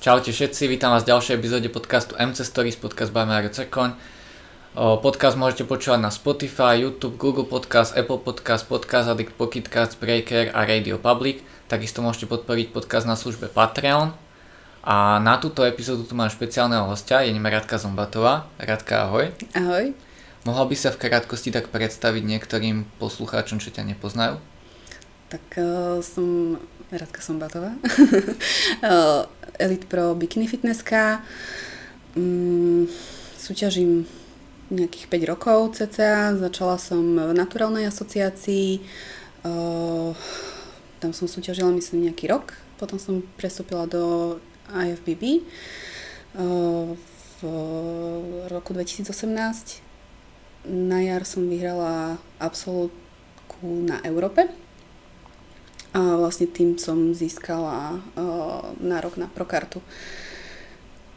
Čaute všetci, vítam vás v ďalšej epizóde podcastu MC Stories, podcast by Mario Cekoň. Podcast môžete počúvať na Spotify, YouTube, Google Podcast, Apple Podcast, Podcast Addict, Pocket Cast, Breaker a Radio Public. Takisto môžete podporiť podcast na službe Patreon. A na túto epizódu tu mám špeciálneho hostia, je ním Radka Zombatová. Radka, ahoj. Ahoj. Mohla by sa v krátkosti tak predstaviť niektorým poslucháčom, čo ťa nepoznajú? Tak uh, som Radka Sombatová. uh, Elite Pro Bikini Fitnesska. Um, súťažím nejakých 5 rokov cca. Začala som v Naturálnej asociácii. Uh, tam som súťažila myslím nejaký rok. Potom som prestúpila do IFBB uh, v roku 2018 na jar som vyhrala absolútku na Európe. A vlastne tým som získala uh, nárok na prokartu,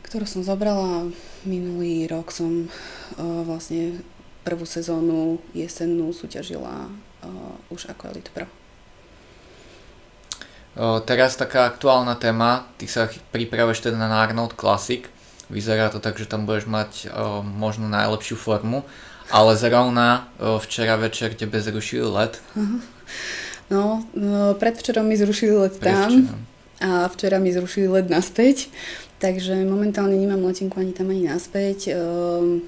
ktorú som zobrala. Minulý rok som uh, vlastne prvú sezónu jesennú súťažila uh, už ako Elite Pro. Teraz taká aktuálna téma, ty sa pripravuješ teda na Arnold Classic. Vyzerá to tak, že tam budeš mať možno najlepšiu formu ale zrovna včera večer tebe zrušili let. No, no predvčerom mi zrušili let tam a včera mi zrušili let naspäť, takže momentálne nemám letenku ani tam, ani naspäť. Uh,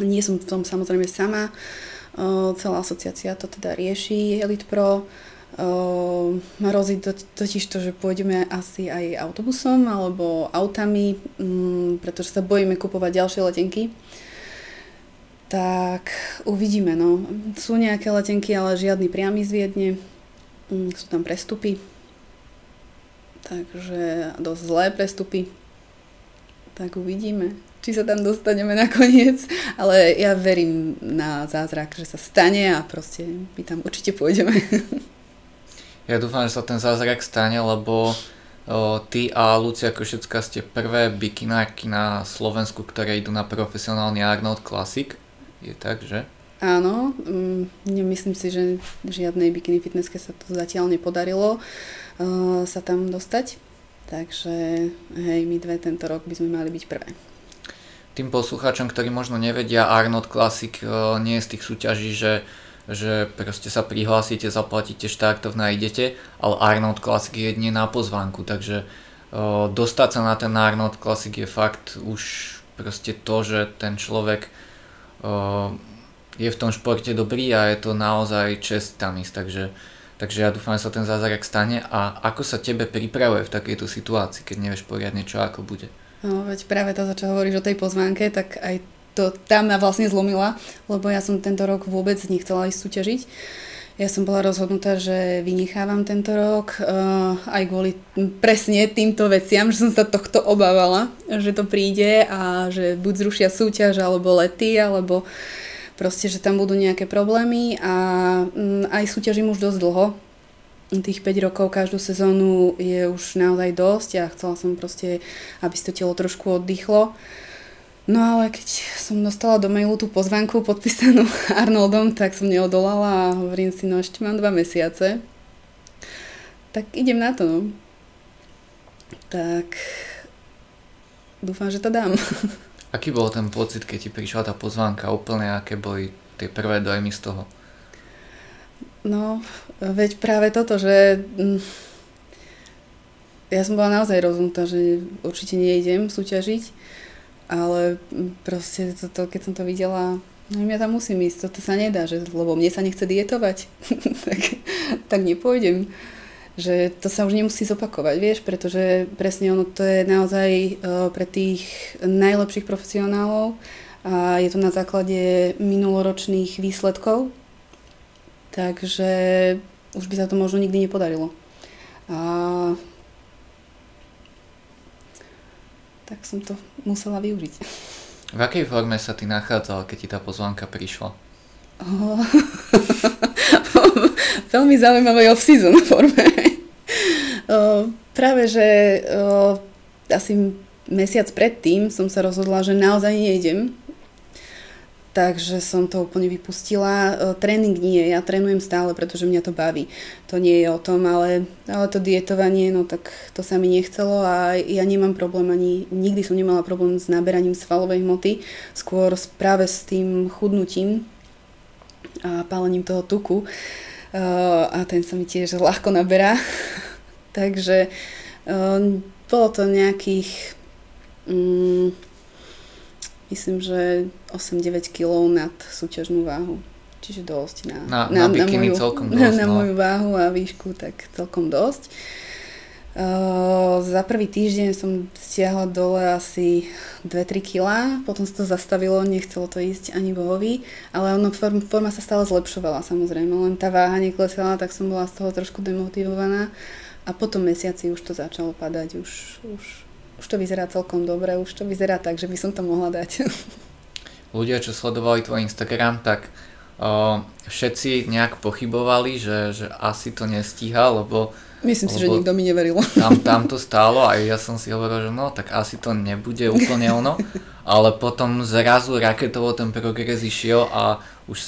nie som v tom samozrejme sama, uh, celá asociácia to teda rieši, Elite Pro. Uh, hrozí to, totiž to, že pôjdeme asi aj autobusom alebo autami, um, pretože sa bojíme kupovať ďalšie letenky. Tak uvidíme, no. Sú nejaké letenky, ale žiadny priamy z Viedne. Mm, sú tam prestupy. Takže dosť zlé prestupy. Tak uvidíme, či sa tam dostaneme nakoniec. Ale ja verím na zázrak, že sa stane a proste my tam určite pôjdeme. Ja dúfam, že sa ten zázrak stane, lebo ty a Lucia Košecka ste prvé bikinárky na Slovensku, ktoré idú na profesionálny Arnold Classic. Je tak, že? Áno, um, nemyslím si, že žiadnej bikini fitnesske sa to zatiaľ nepodarilo uh, sa tam dostať. Takže hej, my dve tento rok by sme mali byť prvé. Tým poslucháčom, ktorí možno nevedia, Arnold Classic uh, nie je z tých súťaží, že že proste sa prihlásite, zaplatíte štartovné a idete, ale Arnold Classic je nie na pozvánku, takže uh, dostať sa na ten Arnold Classic je fakt už proste to, že ten človek je v tom športe dobrý a je to naozaj čest tam ísť, takže, takže ja dúfam, že sa ten zázrak stane a ako sa tebe pripravuje v takejto situácii, keď nevieš poriadne čo ako bude? No veď práve to, čo hovoríš o tej pozvánke, tak aj to tam ma vlastne zlomila, lebo ja som tento rok vôbec nechcela ísť súťažiť. Ja som bola rozhodnutá, že vynechávam tento rok uh, aj kvôli presne týmto veciam, že som sa tohto obávala, že to príde a že buď zrušia súťaž alebo lety, alebo proste, že tam budú nejaké problémy a aj súťažím už dosť dlho. Tých 5 rokov každú sezónu je už naozaj dosť a chcela som proste, aby si to telo trošku oddychlo. No ale keď som dostala do mailu tú pozvánku podpísanú Arnoldom, tak som neodolala a hovorím si, no ešte mám dva mesiace. Tak idem na to, no. Tak dúfam, že to dám. Aký bol ten pocit, keď ti prišla tá pozvánka úplne, aké boli tie prvé dojmy z toho? No, veď práve toto, že mm, ja som bola naozaj rozhodnutá, že určite nejdem súťažiť ale proste to, keď som to videla, no ja tam musím ísť, to sa nedá, že, lebo mne sa nechce dietovať, tak, tak nepôjdem. Že to sa už nemusí zopakovať, vieš, pretože presne ono to je naozaj uh, pre tých najlepších profesionálov a je to na základe minuloročných výsledkov, takže už by sa to možno nikdy nepodarilo. A tak som to musela využiť. V akej forme sa ty nachádzala, keď ti tá pozvánka prišla? Oh, veľmi zaujímavej off-season forme. oh, práve, že oh, asi mesiac predtým som sa rozhodla, že naozaj nejdem. Takže som to úplne vypustila. Tréning nie, ja trénujem stále, pretože mňa to baví. To nie je o tom, ale, ale to dietovanie, no tak to sa mi nechcelo a ja nemám problém ani, nikdy som nemala problém s naberaním svalovej hmoty, skôr práve s tým chudnutím a pálením toho tuku a ten sa mi tiež ľahko naberá. takže bolo to nejakých mm, myslím, že 8-9 kg nad súťažnú váhu. Čiže dosť na, na, na, na, moju, celkom dosť, na, na no. moju váhu a výšku, tak celkom dosť. Uh, za prvý týždeň som stiahla dole asi 2-3 kg, potom sa to zastavilo, nechcelo to ísť ani bohovi, ale ono, form, forma sa stále zlepšovala samozrejme, len tá váha neklesala, tak som bola z toho trošku demotivovaná a potom mesiaci už to začalo padať, už, už už to vyzerá celkom dobre, už to vyzerá tak, že by som to mohla dať. Ľudia, čo sledovali tvoj Instagram, tak o, všetci nejak pochybovali, že, že asi to nestíha, lebo Myslím si, že nikto mi neveril. Tam, tam to stálo a ja som si hovoril, že no, tak asi to nebude úplne ono, ale potom zrazu raketovo ten progres išiel a už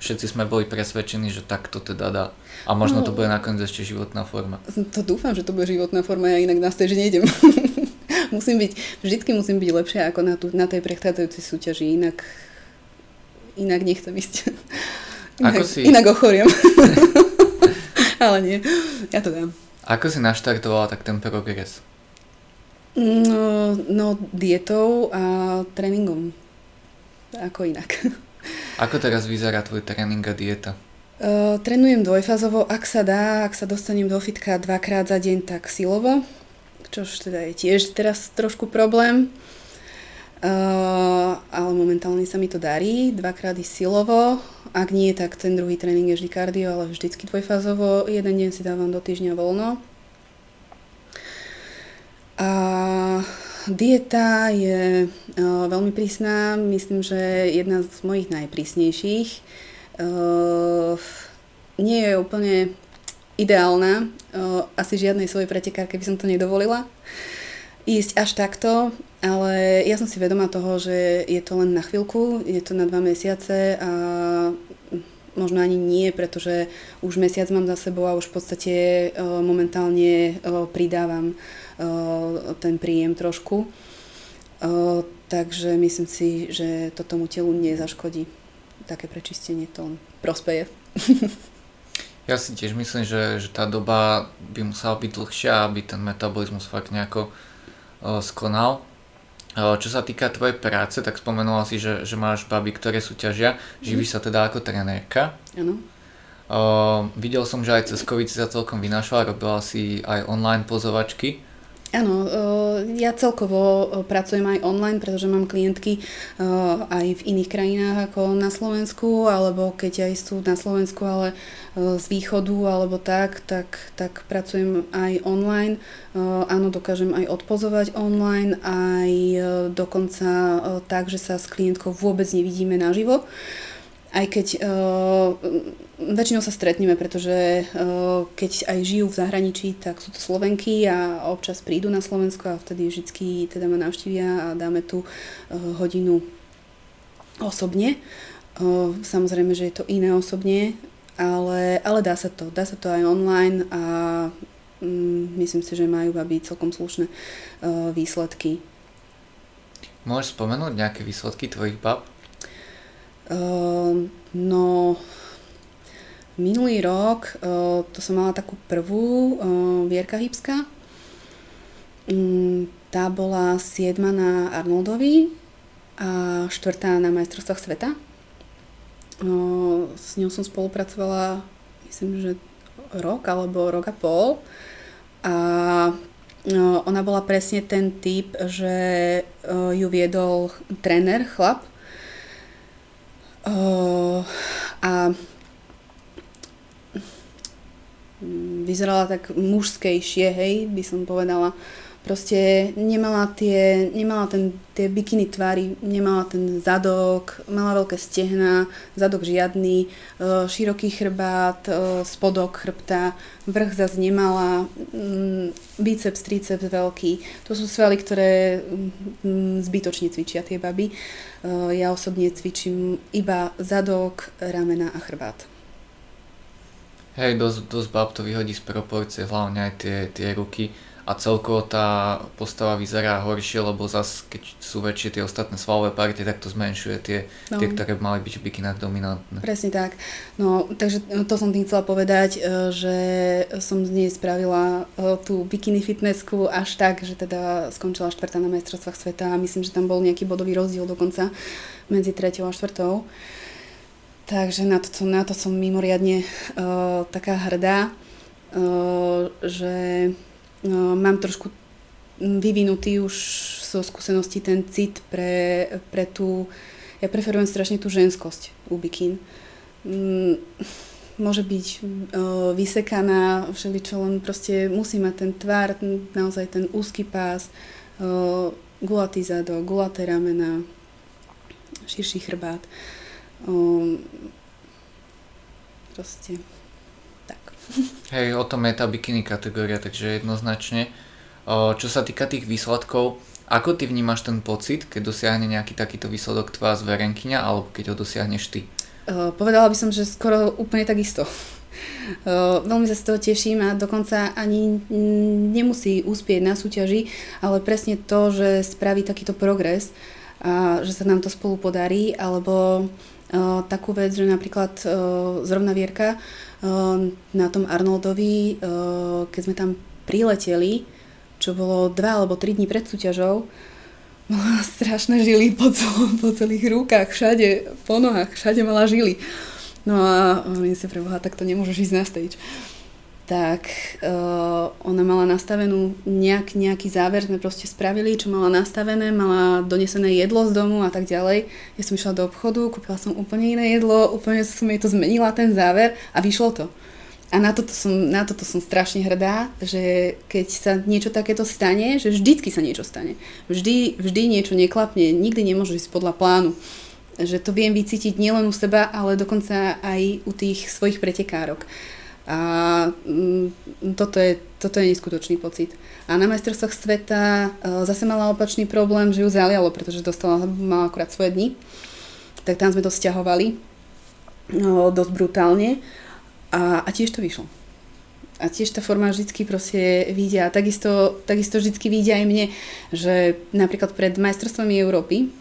všetci sme boli presvedčení, že tak to teda dá. A možno no, to bude nakoniec ešte životná forma. To dúfam, že to bude životná forma, ja inak na stage nejdem. musím byť, vždycky musím byť lepšia ako na, tú, na tej prechádzajúcej súťaži, inak, inak nechcem ísť. Inak, ako si... inak ochoriem. Ale nie, ja to dám. Ako si naštartovala tak ten progres? No, no dietou a tréningom. Ako inak. Ako teraz vyzerá tvoj tréning a dieta? Uh, trénujem dvojfázovo, ak sa dá, ak sa dostanem do fitka dvakrát za deň, tak silovo, čož teda je tiež teraz trošku problém. Uh, ale momentálne sa mi to darí, dvakrát i silovo, ak nie, tak ten druhý tréning je vždy kardio, ale vždycky dvojfázovo, jeden deň si dávam do týždňa voľno. A dieta je uh, veľmi prísna, myslím, že jedna z mojich najprísnejších. Uh, nie je úplne ideálna. Asi žiadnej svojej pretekárke by som to nedovolila ísť až takto, ale ja som si vedomá toho, že je to len na chvíľku, je to na dva mesiace a možno ani nie, pretože už mesiac mám za sebou a už v podstate momentálne pridávam ten príjem trošku. Takže myslím si, že to tomu telu nezaškodí také prečistenie to prospeje. ja si tiež myslím, že, že tá doba by musela byť dlhšia, aby ten metabolizmus fakt nejako uh, skonal. Uh, čo sa týka tvojej práce, tak spomenula si, že, že máš baby, ktoré súťažia. Živíš mm. sa teda ako trenérka. Áno. Uh, videl som, že aj cez COVID si sa celkom vynašla, robila si aj online pozovačky. Áno, ja celkovo pracujem aj online, pretože mám klientky aj v iných krajinách ako na Slovensku, alebo keď aj sú na Slovensku, ale z východu alebo tak, tak, tak pracujem aj online. Áno, dokážem aj odpozovať online, aj dokonca tak, že sa s klientkou vôbec nevidíme naživo. Aj keď uh, väčšinou sa stretneme, pretože uh, keď aj žijú v zahraničí, tak sú to Slovenky a občas prídu na Slovensko a vtedy vždy teda ma navštívia a dáme tu uh, hodinu osobne. Uh, samozrejme, že je to iné osobne, ale, ale dá sa to. Dá sa to aj online a um, myslím si, že majú babi celkom slušné uh, výsledky. Môžeš spomenúť nejaké výsledky tvojich bab? Ehm, no, minulý rok uh, to som mala takú prvú uh, Vierka Hybská. Um, tá bola 7 na Arnoldovi a 4 na majstrovstvách sveta. Uh, s ňou som spolupracovala myslím, že rok alebo rok a pol. A ona bola presne ten typ, že ju viedol tréner, chlap, Uh, a vyzerala tak mužskejšie, hej, by som povedala. Proste nemala, tie, nemala ten, tie bikiny tvary, nemala ten zadok, mala veľké stehna, zadok žiadny, e, široký chrbát, e, spodok chrbta, vrch zase nemala, mm, biceps, triceps veľký. To sú svaly, ktoré mm, zbytočne cvičia tie baby. E, ja osobne cvičím iba zadok, ramena a chrbát. Hej, dosť, dosť bab to vyhodí z proporcie, hlavne aj tie, tie ruky a celkovo tá postava vyzerá horšie, lebo zase keď sú väčšie tie ostatné svalové partie, tak to zmenšuje tie, no. tie ktoré mali byť v bikinách dominantné. Presne tak. No, takže to som tým chcela povedať, e, že som z nej spravila e, tú bikini fitnessku až tak, že teda skončila štvrtá na majstrovstvách sveta a myslím, že tam bol nejaký bodový rozdiel dokonca medzi treťou a štvrtou. Takže na to, na to som mimoriadne uh, taká hrdá, uh, že mám trošku vyvinutý už zo skúseností ten cit pre, pre tú, ja preferujem strašne tú ženskosť u bikin. Mm, môže byť vysekaná, všeličo, len proste musí mať ten ten, naozaj ten úzky pás, gulatý zadok, gulaté ramena, širší chrbát. Proste Hej, o tom je tá bikini kategória, takže jednoznačne. Čo sa týka tých výsledkov, ako ty vnímaš ten pocit, keď dosiahne nejaký takýto výsledok tvoja zverenkyňa, alebo keď ho dosiahneš ty? povedala by som, že skoro úplne takisto. veľmi sa z toho teším a dokonca ani nemusí uspieť na súťaži, ale presne to, že spraví takýto progres a že sa nám to spolu podarí, alebo takú vec, že napríklad zrovna Vierka na tom Arnoldovi, keď sme tam prileteli, čo bolo dva alebo tri dní pred súťažou, mala strašné žily po, cel- po celých rukách, všade, po nohách, všade mala žily. No a hovorím si pre Boha, tak to nemôžeš ísť na stage tak uh, ona mala nastavenú nejak, nejaký záver, sme proste spravili, čo mala nastavené, mala donesené jedlo z domu a tak ďalej. Ja som išla do obchodu, kúpila som úplne iné jedlo, úplne som jej to zmenila, ten záver a vyšlo to. A na toto, som, na toto som strašne hrdá, že keď sa niečo takéto stane, že vždycky sa niečo stane. Vždy, vždy niečo neklapne, nikdy nemôže ísť podľa plánu. Že to viem vycítiť nielen u seba, ale dokonca aj u tých svojich pretekárok. A mm, toto je, toto je neskutočný pocit. A na majstrovstvách sveta e, zase mala opačný problém, že ju zalialo, pretože dostala, mala akurát svoje dni. Tak tam sme to stiahovali no, dosť brutálne a, a tiež to vyšlo. A tiež tá forma vždycky proste vidia. A takisto, takisto vždycky vidia aj mne, že napríklad pred majstrovstvami Európy,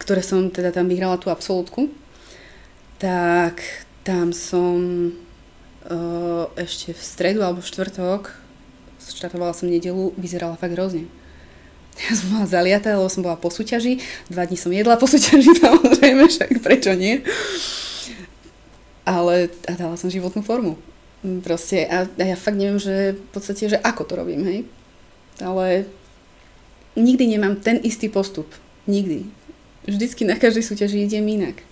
ktoré som teda tam vyhrala tú absolútku, tak tam som ešte v stredu alebo v štvrtok, štartovala som nedelu, vyzerala fakt hrozne. Ja som bola zaliatá, lebo som bola po súťaži, dva dní som jedla po súťaži, samozrejme, však prečo nie. Ale a dala som životnú formu. Proste, a, a ja fakt neviem, že v podstate, že ako to robím, hej. Ale nikdy nemám ten istý postup. Nikdy. Vždycky na každej súťaži idem inak.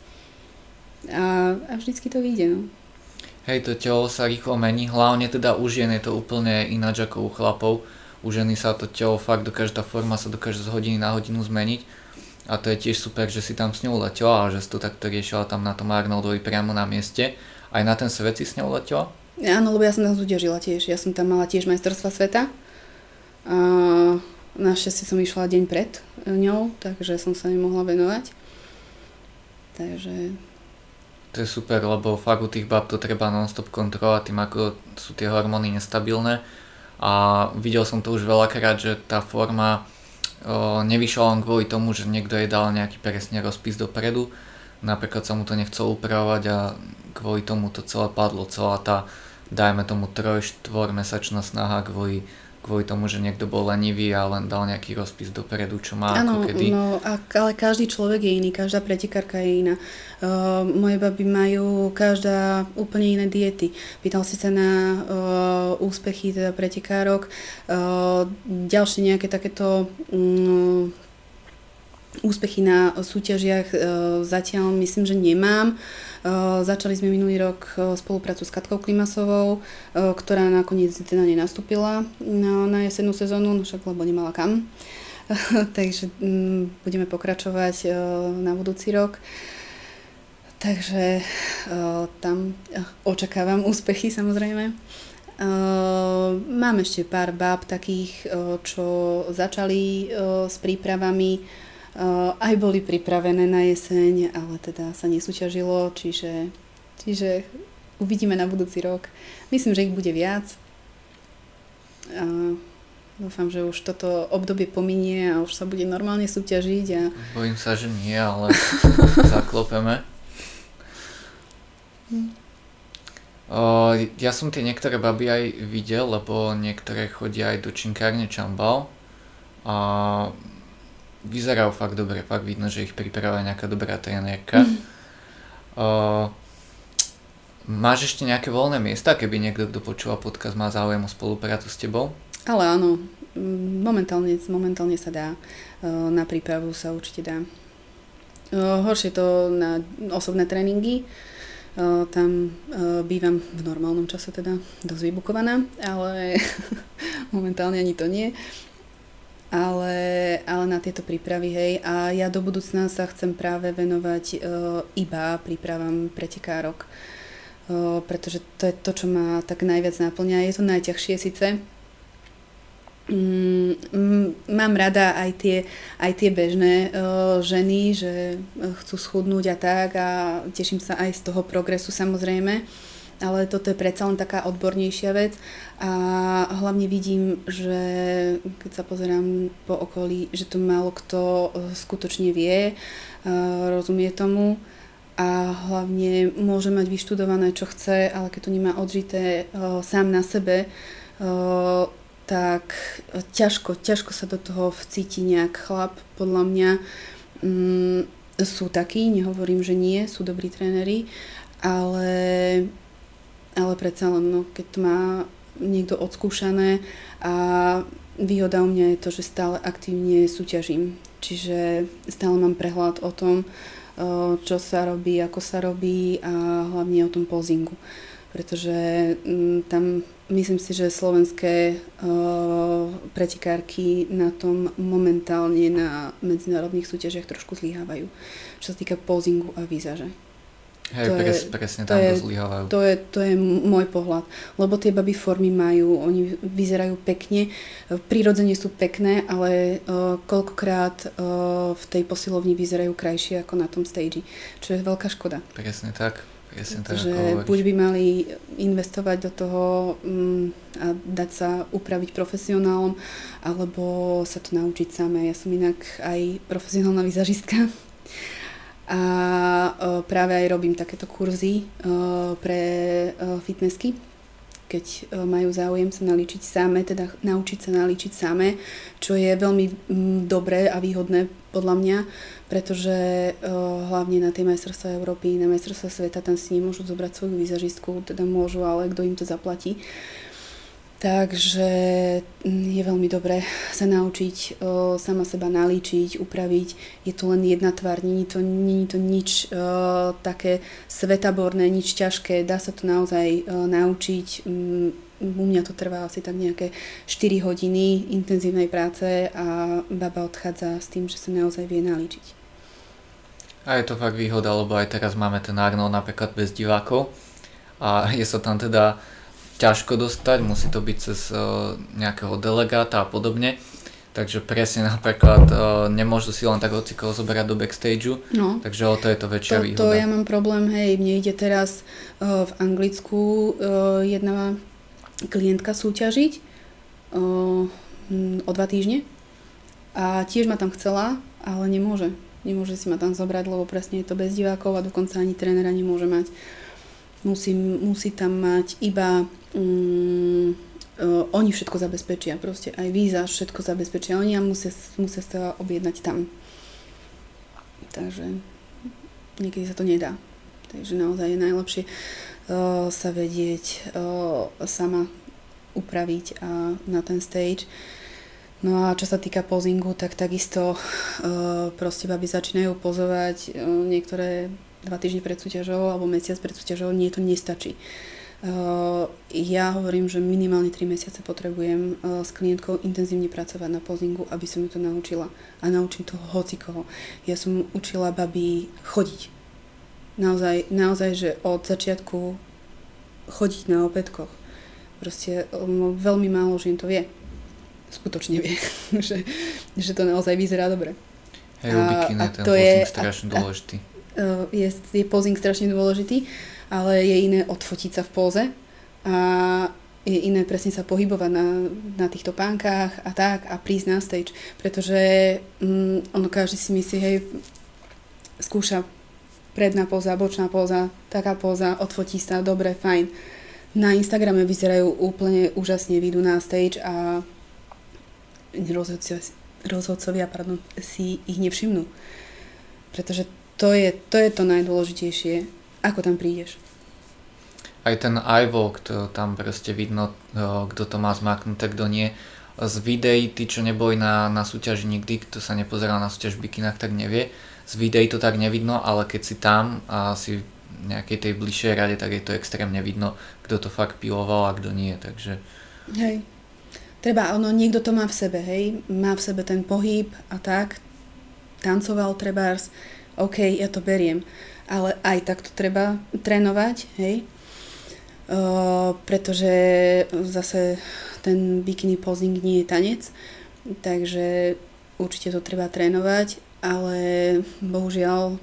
A, a vždycky to vyjde, no. Hej, to telo sa rýchlo mení, hlavne teda u žien je to úplne ináč ako u chlapov. U ženy sa to telo fakt dokáže, tá forma sa dokáže z hodiny na hodinu zmeniť. A to je tiež super, že si tam s ňou letela a že si to takto riešila tam na tom Arnoldovi priamo na mieste. Aj na ten svet si s ňou letela? Áno, lebo ja som tam súťažila tiež. Ja som tam mala tiež majstrovstva sveta. A našťastie som išla deň pred ňou, takže som sa nemohla venovať. Takže to je super, lebo fakt u tých bab to treba non-stop kontrolovať tým, ako sú tie hormóny nestabilné. A videl som to už veľakrát, že tá forma o, nevyšla len kvôli tomu, že niekto jej dal nejaký presne rozpis dopredu. Napríklad sa mu to nechcel upravovať a kvôli tomu to celé padlo. Celá tá, dajme tomu 3-4 mesačná snaha kvôli kvôli tomu, že niekto bol lenivý a len dal nejaký rozpis dopredu, čo má ano, ako kedy. No, ale každý človek je iný, každá pretekárka je iná. Uh, moje baby majú každá úplne iné diety. Pýtal si sa na uh, úspechy teda pretekárok. Uh, ďalšie nejaké takéto um, úspechy na súťažiach uh, zatiaľ myslím, že nemám. Uh, začali sme minulý rok uh, spoluprácu s Katkou Klimasovou, ktorá nakoniec teda nenastúpila na, jesennú sezónu, no však lebo nemala kam. Takže um, budeme pokračovať na budúci rok. Takže tam očakávam úspechy samozrejme. Mám ešte pár báb takých, čo začali s prípravami, aj boli pripravené na jeseň, ale teda sa nesúťažilo, čiže, čiže uvidíme na budúci rok. Myslím, že ich bude viac. Uh, dúfam, že už toto obdobie pominie a už sa bude normálne súťažiť. A... Bojím sa, že nie, ale zaklopeme. Hm. Uh, ja som tie niektoré baby aj videl, lebo niektoré chodia aj do činkárne Čambal a vyzerajú fakt dobre, fakt vidno, že ich pripravuje nejaká dobrá trénerka. Mm. Máš ešte nejaké voľné miesta, keby niekto, kto počúva podcast, má záujem o spoluprácu s tebou? Ale áno, momentálne, momentálne sa dá. Na prípravu sa určite dá. Horšie to na osobné tréningy, tam bývam v normálnom čase teda dosť vybukovaná, ale momentálne ani to nie. Ale, ale na tieto prípravy, hej. A ja do budúcna sa chcem práve venovať uh, iba prípravám pretekárok. Uh, pretože to je to, čo ma tak najviac naplňa. Je to najťažšie síce, Mm, mám rada aj tie, aj tie bežné uh, ženy, že chcú schudnúť a tak a teším sa aj z toho progresu samozrejme, ale toto je predsa len taká odbornejšia vec a hlavne vidím, že keď sa pozerám po okolí, že to málo kto skutočne vie, uh, rozumie tomu a hlavne môže mať vyštudované, čo chce, ale keď to nemá odžité uh, sám na sebe, tak ťažko, ťažko sa do toho vcíti nejak chlap, podľa mňa. Mm, sú takí, nehovorím, že nie, sú dobrí tréneri, ale, ale predsa len, no, keď má niekto odskúšané a výhoda u mňa je to, že stále aktívne súťažím. Čiže stále mám prehľad o tom, čo sa robí, ako sa robí a hlavne o tom pozingu. Pretože mm, tam Myslím si, že slovenské uh, pretekárky na tom momentálne na medzinárodných súťažiach trošku zlyhávajú, čo sa týka pozingu a výzaže. Hej, pres, je, presne tam je, zlyhávajú. To je, to je môj pohľad, lebo tie baby formy majú, oni vyzerajú pekne, prirodzene sú pekné, ale uh, koľkokrát uh, v tej posilovni vyzerajú krajšie ako na tom stage, čo je veľká škoda. Presne tak. Presne tak, že buď by mali investovať do toho um, a dať sa upraviť profesionálom, alebo sa to naučiť samé. Ja som inak aj profesionálna vizažistka a uh, práve aj robím takéto kurzy uh, pre uh, fitnessky, keď uh, majú záujem sa naličiť samé, teda naučiť sa naličiť samé, čo je veľmi dobré a výhodné podľa mňa, pretože uh, hlavne na tie majstrovstvá Európy, na majstrovstvá sveta, tam si nemôžu zobrať svoju výzažistku, teda môžu, ale kto im to zaplatí. Takže mm, je veľmi dobré sa naučiť o, sama seba nalíčiť, upraviť. Je to len jedna tvár, je to, je to nič o, také svetaborné, nič ťažké. Dá sa to naozaj o, naučiť. Mm, u mňa to trvá asi tak nejaké 4 hodiny intenzívnej práce a baba odchádza s tým, že sa naozaj vie nalíčiť. A je to fakt výhoda, lebo aj teraz máme ten Arnold napríklad bez divákov a je sa tam teda ťažko dostať, musí to byť cez uh, nejakého delegáta a podobne. Takže presne napríklad uh, nemôžu si len tak hocikoho zoberať do backstageu, no. takže o to je to väčšia to, výhoda. To ja mám problém, hej, mne ide teraz uh, v Anglicku jedna klientka súťažiť o dva týždne a tiež ma tam chcela, ale nemôže nemôže si ma tam zobrať, lebo presne je to bez divákov a dokonca ani trénera nemôže mať. Musí, musí tam mať iba uh, oni všetko zabezpečia, proste aj víza všetko zabezpečia oni a musia, musia sa objednať tam. Takže niekedy sa to nedá. Takže naozaj je najlepšie uh, sa vedieť uh, sama upraviť a na ten stage No a čo sa týka pozingu, tak takisto uh, proste baby začínajú pozovať uh, niektoré dva týždne pred súťažou alebo mesiac pred súťažou, nie, to nestačí. Uh, ja hovorím, že minimálne 3 mesiace potrebujem uh, s klientkou intenzívne pracovať na pozingu, aby som ju to naučila. A naučím to hocikoho. Ja som učila baby chodiť. Naozaj, naozaj, že od začiatku chodiť na opätkoch. Proste um, veľmi málo žien to vie skutočne vie, že, že to naozaj vyzerá dobre. Hej, je ten to je, strašne dôležitý. A, je, je posing strašne dôležitý, ale je iné odfotiť sa v póze a je iné presne sa pohybovať na, na týchto pánkach a tak a prísť na stage, pretože mm, ono každý si myslí, hej, skúša predná póza, bočná póza, taká póza, odfotí sa, dobre, fajn. Na Instagrame vyzerajú úplne úžasne, vyjdú na stage a rozhodcovia, rozhodcovia pardon, si ich nevšimnú. Pretože to je, to je to najdôležitejšie, ako tam prídeš. Aj ten iValk, to tam proste vidno, kto to má zmaknuté, kto nie. Z videí, tí, čo neboli na, na súťaži nikdy, kto sa nepozeral na súťaž v bikinách, tak nevie. Z videí to tak nevidno, ale keď si tam a si v nejakej tej bližšej rade, tak je to extrémne vidno, kto to fakt piloval a kto nie, takže... Hej, treba, ono, niekto to má v sebe, hej, má v sebe ten pohyb a tak, tancoval trebárs, OK, ja to beriem, ale aj tak to treba trénovať, hej, uh, pretože zase ten bikini posing nie je tanec, takže určite to treba trénovať, ale bohužiaľ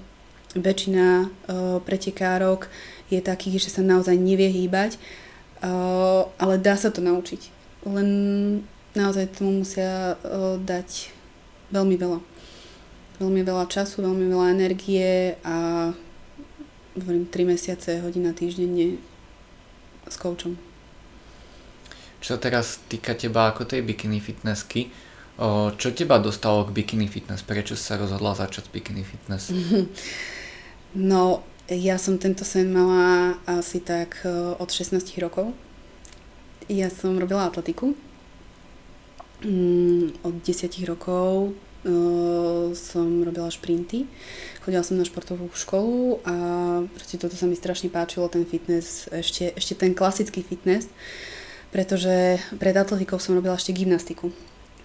väčšina uh, pretekárok je takých, že sa naozaj nevie hýbať, uh, ale dá sa to naučiť len naozaj tomu musia uh, dať veľmi veľa. Veľmi veľa času, veľmi veľa energie a hovorím 3 mesiace, hodina týždenne s koučom. Čo teraz týka teba ako tej bikini fitnessky, čo teba dostalo k bikini fitness? Prečo sa rozhodla začať bikini fitness? No, ja som tento sen mala asi tak od 16 rokov ja som robila atletiku. Mm, od 10 rokov som robila šprinty. Chodila som na športovú školu a proste toto sa mi strašne páčilo, ten fitness, ešte, ešte ten klasický fitness, pretože pred atletikou som robila ešte gymnastiku.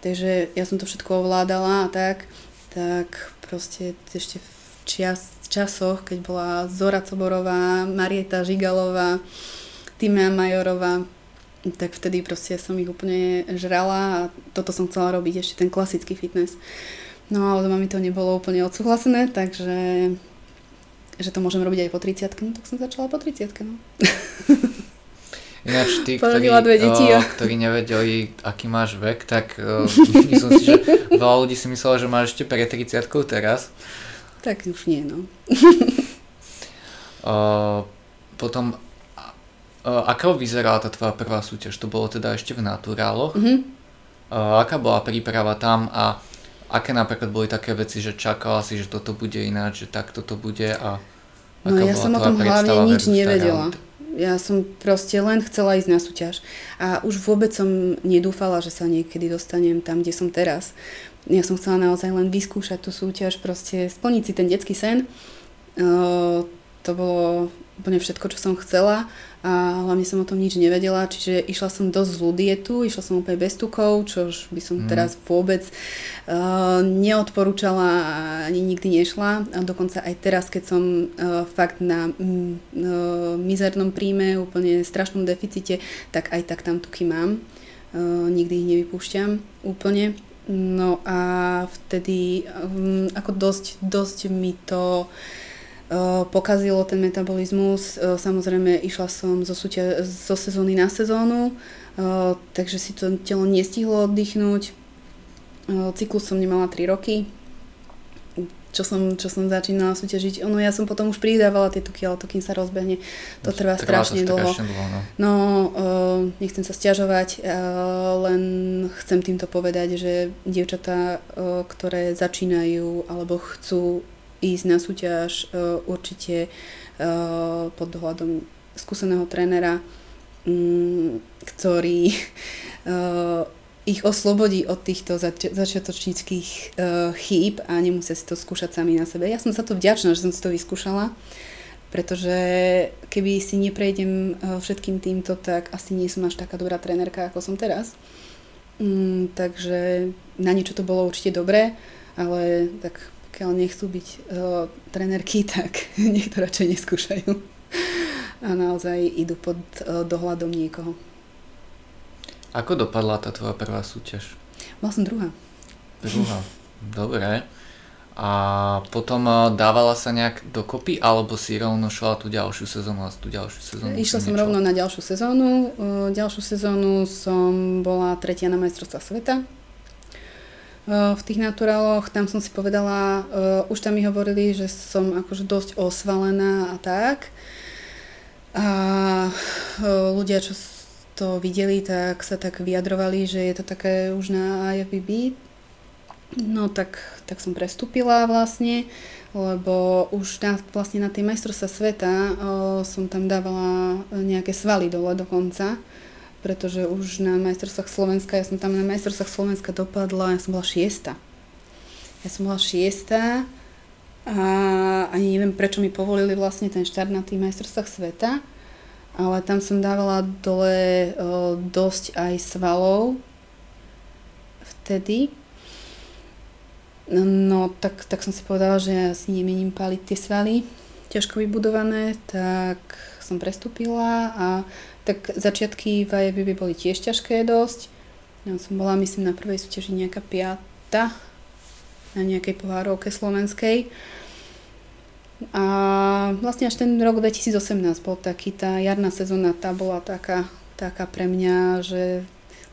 Takže ja som to všetko ovládala a tak, tak proste ešte v čas, časoch, keď bola Zora Coborová, Marieta Žigalová, Timea Majorová, tak vtedy proste som ich úplne žrala a toto som chcela robiť, ešte ten klasický fitness. No ale doma mi to nebolo úplne odsúhlasené, takže že to môžem robiť aj po 30 no tak som začala po 30 no. Ináč tí, ktorí, dve deti, o, ktorí nevedeli, aký máš vek, tak o, myslím si, že veľa ľudí si myslelo, že máš ešte pre 30 teraz. Tak už nie, no. o, potom Uh, ako vyzerala tá tvoja prvá súťaž? To bolo teda ešte v naturáloch. Mm-hmm. Uh, aká bola príprava tam a aké napríklad boli také veci, že čakala si, že toto bude ináč, že tak toto bude a No ja som o tom hlavne nič nevedela. Ja som proste len chcela ísť na súťaž. A už vôbec som nedúfala, že sa niekedy dostanem tam, kde som teraz. Ja som chcela naozaj len vyskúšať tú súťaž, proste splniť si ten detský sen. Uh, to bolo úplne všetko, čo som chcela a hlavne som o tom nič nevedela, čiže išla som dosť zlú dietu, išla som úplne bez tukov, čo by som mm. teraz vôbec uh, neodporúčala a ani nikdy nešla. A dokonca aj teraz, keď som uh, fakt na uh, mizernom príjme, úplne strašnom deficite, tak aj tak tam tuky mám. Uh, nikdy ich nevypúšťam úplne. No a vtedy um, ako dosť, dosť mi to uh, pokazilo ten metabolizmus. Samozrejme, išla som zo, súťa- zo sezóny na sezónu, takže si to telo nestihlo oddychnúť. Cyklus som nemala 3 roky, čo som, čo som začínala súťažiť. Ono, ja som potom už pridávala tie tuky, ale to kým sa rozbehne, to trvá, trvá strašne, to dlho. No, no uh, nechcem sa stiažovať, uh, len chcem týmto povedať, že dievčatá, uh, ktoré začínajú alebo chcú ísť na súťaž uh, určite uh, pod dohľadom skúseného trénera, um, ktorý uh, ich oslobodí od týchto zač- začiatočníckých chýb a nemusia si to skúšať sami na sebe. Ja som za to vďačná, že som si to vyskúšala, pretože keby si neprejdem všetkým týmto, tak asi nie som až taká dobrá trénerka, ako som teraz. Mm, takže na niečo to bolo určite dobré, ale tak pokiaľ nechcú byť uh, trenerky, tak nech to radšej neskúšajú. A naozaj idú pod uh, dohľadom niekoho. Ako dopadla tá tvoja prvá súťaž? Bola som druhá. Druhá, dobre. A potom dávala sa nejak dokopy, alebo si rovno šla tú ďalšiu sezónu a tú ďalšiu sezónu? Išla som rovno na ďalšiu sezónu. Ďalšiu sezónu som bola tretia na majstrovstvách sveta. V tých naturáloch, tam som si povedala, už tam mi hovorili, že som akože dosť osvalená a tak. A ľudia, čo to videli, tak sa tak vyjadrovali, že je to také už na IFBB. No tak, tak som prestúpila vlastne, lebo už na, vlastne na tej majstrovstva sveta o, som tam dávala nejaké svaly dole dokonca, pretože už na majstrovstvách Slovenska, ja som tam na majstrovstvách Slovenska dopadla, ja som bola šiesta. Ja som bola šiesta a ani neviem, prečo mi povolili vlastne ten štart na tých majstrovstvách sveta ale tam som dávala dole o, dosť aj svalov vtedy. No tak, tak som si povedala, že ja si nemením paliť tie svaly ťažko vybudované, tak som prestúpila a tak začiatky v IFBB boli tiež ťažké dosť. Ja som bola, myslím, na prvej súťaži nejaká piata na nejakej pohárovke slovenskej. A vlastne až ten rok 2018 bol taký, tá jarná sezóna, tá bola taká, taká pre mňa, že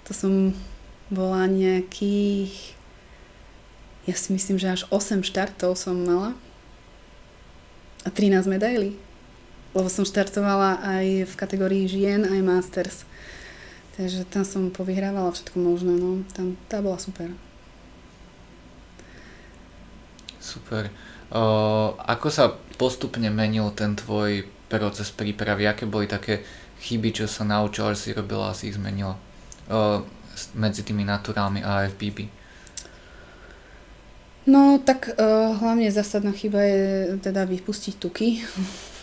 to som bola nejakých, ja si myslím, že až 8 štartov som mala a 13 medailí. Lebo som štartovala aj v kategórii žien, aj masters. Takže tam som povyhrávala všetko možné, no. Tam, tá bola super. Super. O, ako sa postupne menil ten tvoj proces prípravy? Aké boli také chyby, čo sa naučila, že si robila a si ich zmenila o, medzi tými naturálmi a FBB? No tak uh, hlavne zásadná chyba je teda vypustiť tuky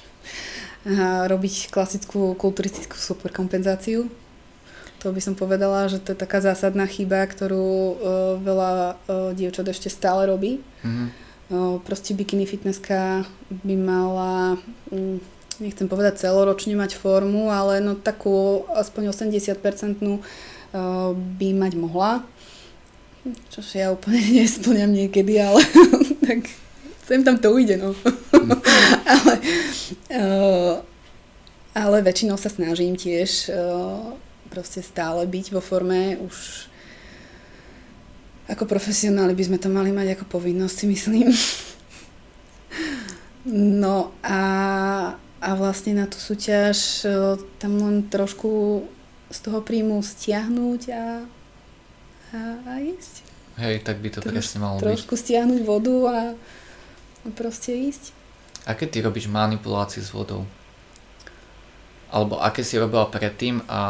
robiť klasickú kulturistickú superkompenzáciu. To by som povedala, že to je taká zásadná chyba, ktorú uh, veľa uh, dievčat ešte stále robí. Mm-hmm proste bikini fitnesska by mala, mm, nechcem povedať celoročne mať formu, ale no takú aspoň 80% by mať mohla. Čo ja úplne nesplňam niekedy, ale tak sem tam to ujde, no. ale, ale väčšinou sa snažím tiež proste stále byť vo forme už ako profesionáli by sme to mali mať ako povinnosť, si myslím. No a, a vlastne na tú súťaž tam len trošku z toho príjmu stiahnuť a, a, a ísť. Hej, tak by to Troš, presne malo trošku byť. Trošku stiahnuť vodu a, proste ísť. Aké ty robíš manipulácie s vodou? Alebo aké si robila predtým a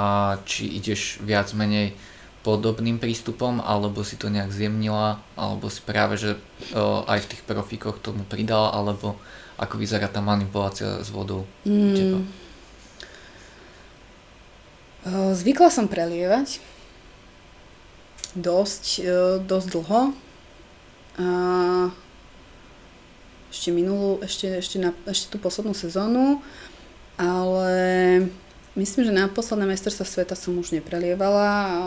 či ideš viac menej podobným prístupom, alebo si to nejak zjemnila, alebo si práve, že o, aj v tých profíkoch tomu pridala, alebo ako vyzerá tá manipulácia s vodou mm. teba? Zvykla som prelievať dosť, dosť dlho. A ešte minulú, ešte, ešte, na, ešte tú poslednú sezónu, ale Myslím, že na posledné majstrovstvá sveta som už neprelievala, a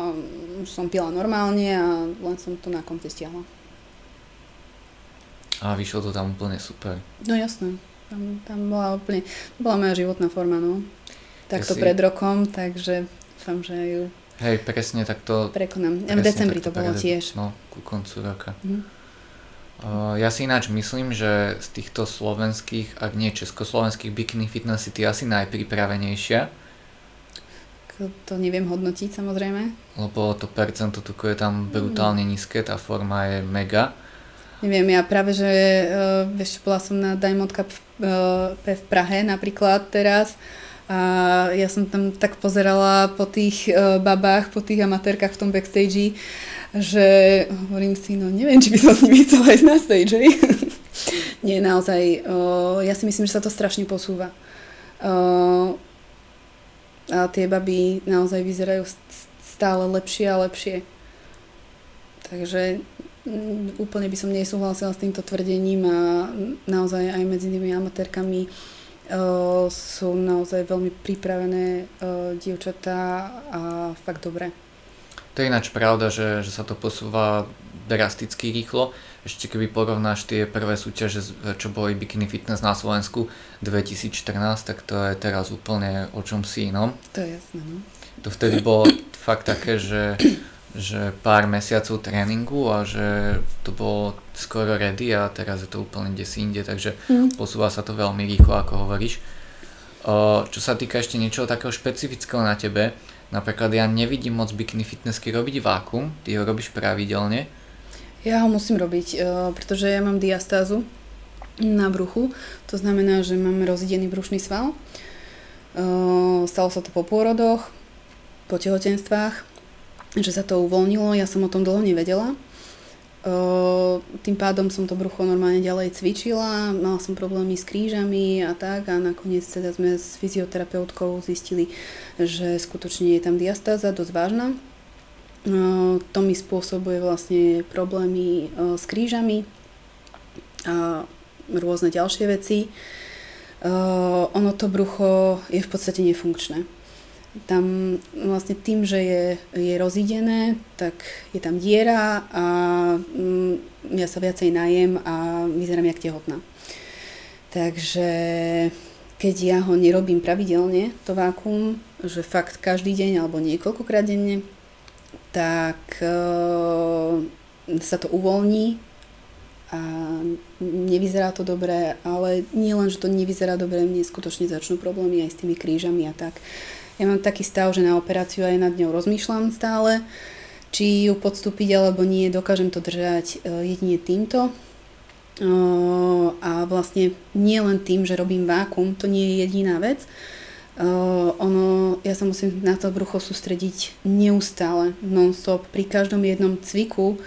už som pila normálne a len som to na konci stiahla. A vyšlo to tam úplne super. No jasné, tam, tam bola úplne, to bola moja životná forma, no. Takto ja si... pred rokom, takže dúfam, že ju Hej, presne takto. Prekonám. v decembri to bolo tiež. No, ku koncu roka. Mm. Uh, ja si ináč myslím, že z týchto slovenských, ak nie československých bikini fitness ty asi najpripravenejšia to neviem hodnotiť samozrejme. Lebo to percento tuku je tam brutálne mm. nízke, tá forma je mega. Neviem, ja práve, že uh, vieš, bola som na Diamond Cup uh, v Prahe napríklad teraz A ja som tam tak pozerala po tých uh, babách, po tých amatérkach v tom backstage, že hovorím si, no neviem, či by som s nimi chcela ísť na stage? Nie, naozaj, uh, ja si myslím, že sa to strašne posúva. Uh, a tie baby naozaj vyzerajú stále lepšie a lepšie. Takže mm, úplne by som nesúhlasila s týmto tvrdením a naozaj aj medzi tými amatérkami sú naozaj veľmi pripravené uh, dievčatá a fakt dobré. To je ináč pravda, že, že sa to posúva drasticky rýchlo. Ešte keby porovnáš tie prvé súťaže, čo boli Bikini Fitness na Slovensku 2014, tak to je teraz úplne o čom si inom. To je jasné, no. To vtedy bolo fakt také, že že pár mesiacov tréningu a že to bolo skoro ready a teraz je to úplne kde si inde, takže mm. posúva sa to veľmi rýchlo, ako hovoríš. O, čo sa týka ešte niečoho takého špecifického na tebe, napríklad ja nevidím moc bikini fitnessky robiť vákum, ty ho robíš pravidelne. Ja ho musím robiť, pretože ja mám diastázu na bruchu, to znamená, že mám rozídený brušný sval. Stalo sa to po pôrodoch, po tehotenstvách že sa to uvoľnilo, ja som o tom dlho nevedela. Tým pádom som to brucho normálne ďalej cvičila, mala som problémy s krížami a tak a nakoniec teda sme s fyzioterapeutkou zistili, že skutočne je tam diastáza dosť vážna. To mi spôsobuje vlastne problémy s krížami a rôzne ďalšie veci. Ono to brucho je v podstate nefunkčné tam vlastne tým, že je, je rozídené, tak je tam diera a mm, ja sa viacej najem a vyzerám jak tehotná. Takže keď ja ho nerobím pravidelne, to vákum, že fakt každý deň alebo niekoľkokrát denne, tak e, sa to uvoľní a nevyzerá to dobre, ale nie len, že to nevyzerá dobre, mne skutočne začnú problémy aj s tými krížami a tak. Ja mám taký stav, že na operáciu aj nad ňou rozmýšľam stále, či ju podstúpiť alebo nie, dokážem to držať e, jedine týmto. E, a vlastne nie len tým, že robím vákum, to nie je jediná vec. E, ono, ja sa musím na to brucho sústrediť neustále, non-stop, pri každom jednom cviku,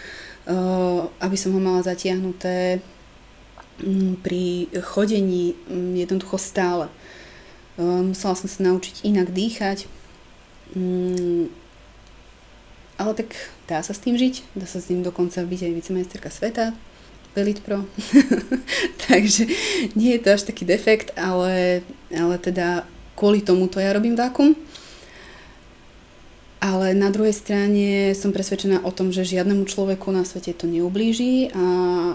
aby som ho mala zatiahnuté pri chodení jednoducho stále. Ehm, musela som sa naučiť inak dýchať. Mm, ale tak dá sa s tým žiť, dá sa s tým dokonca byť aj vicemajsterka sveta, Elite Pro. Takže nie je to až taký defekt, ale, ale teda kvôli tomu to ja robím vákum. Ale na druhej strane som presvedčená o tom, že žiadnemu človeku na svete to neublíži a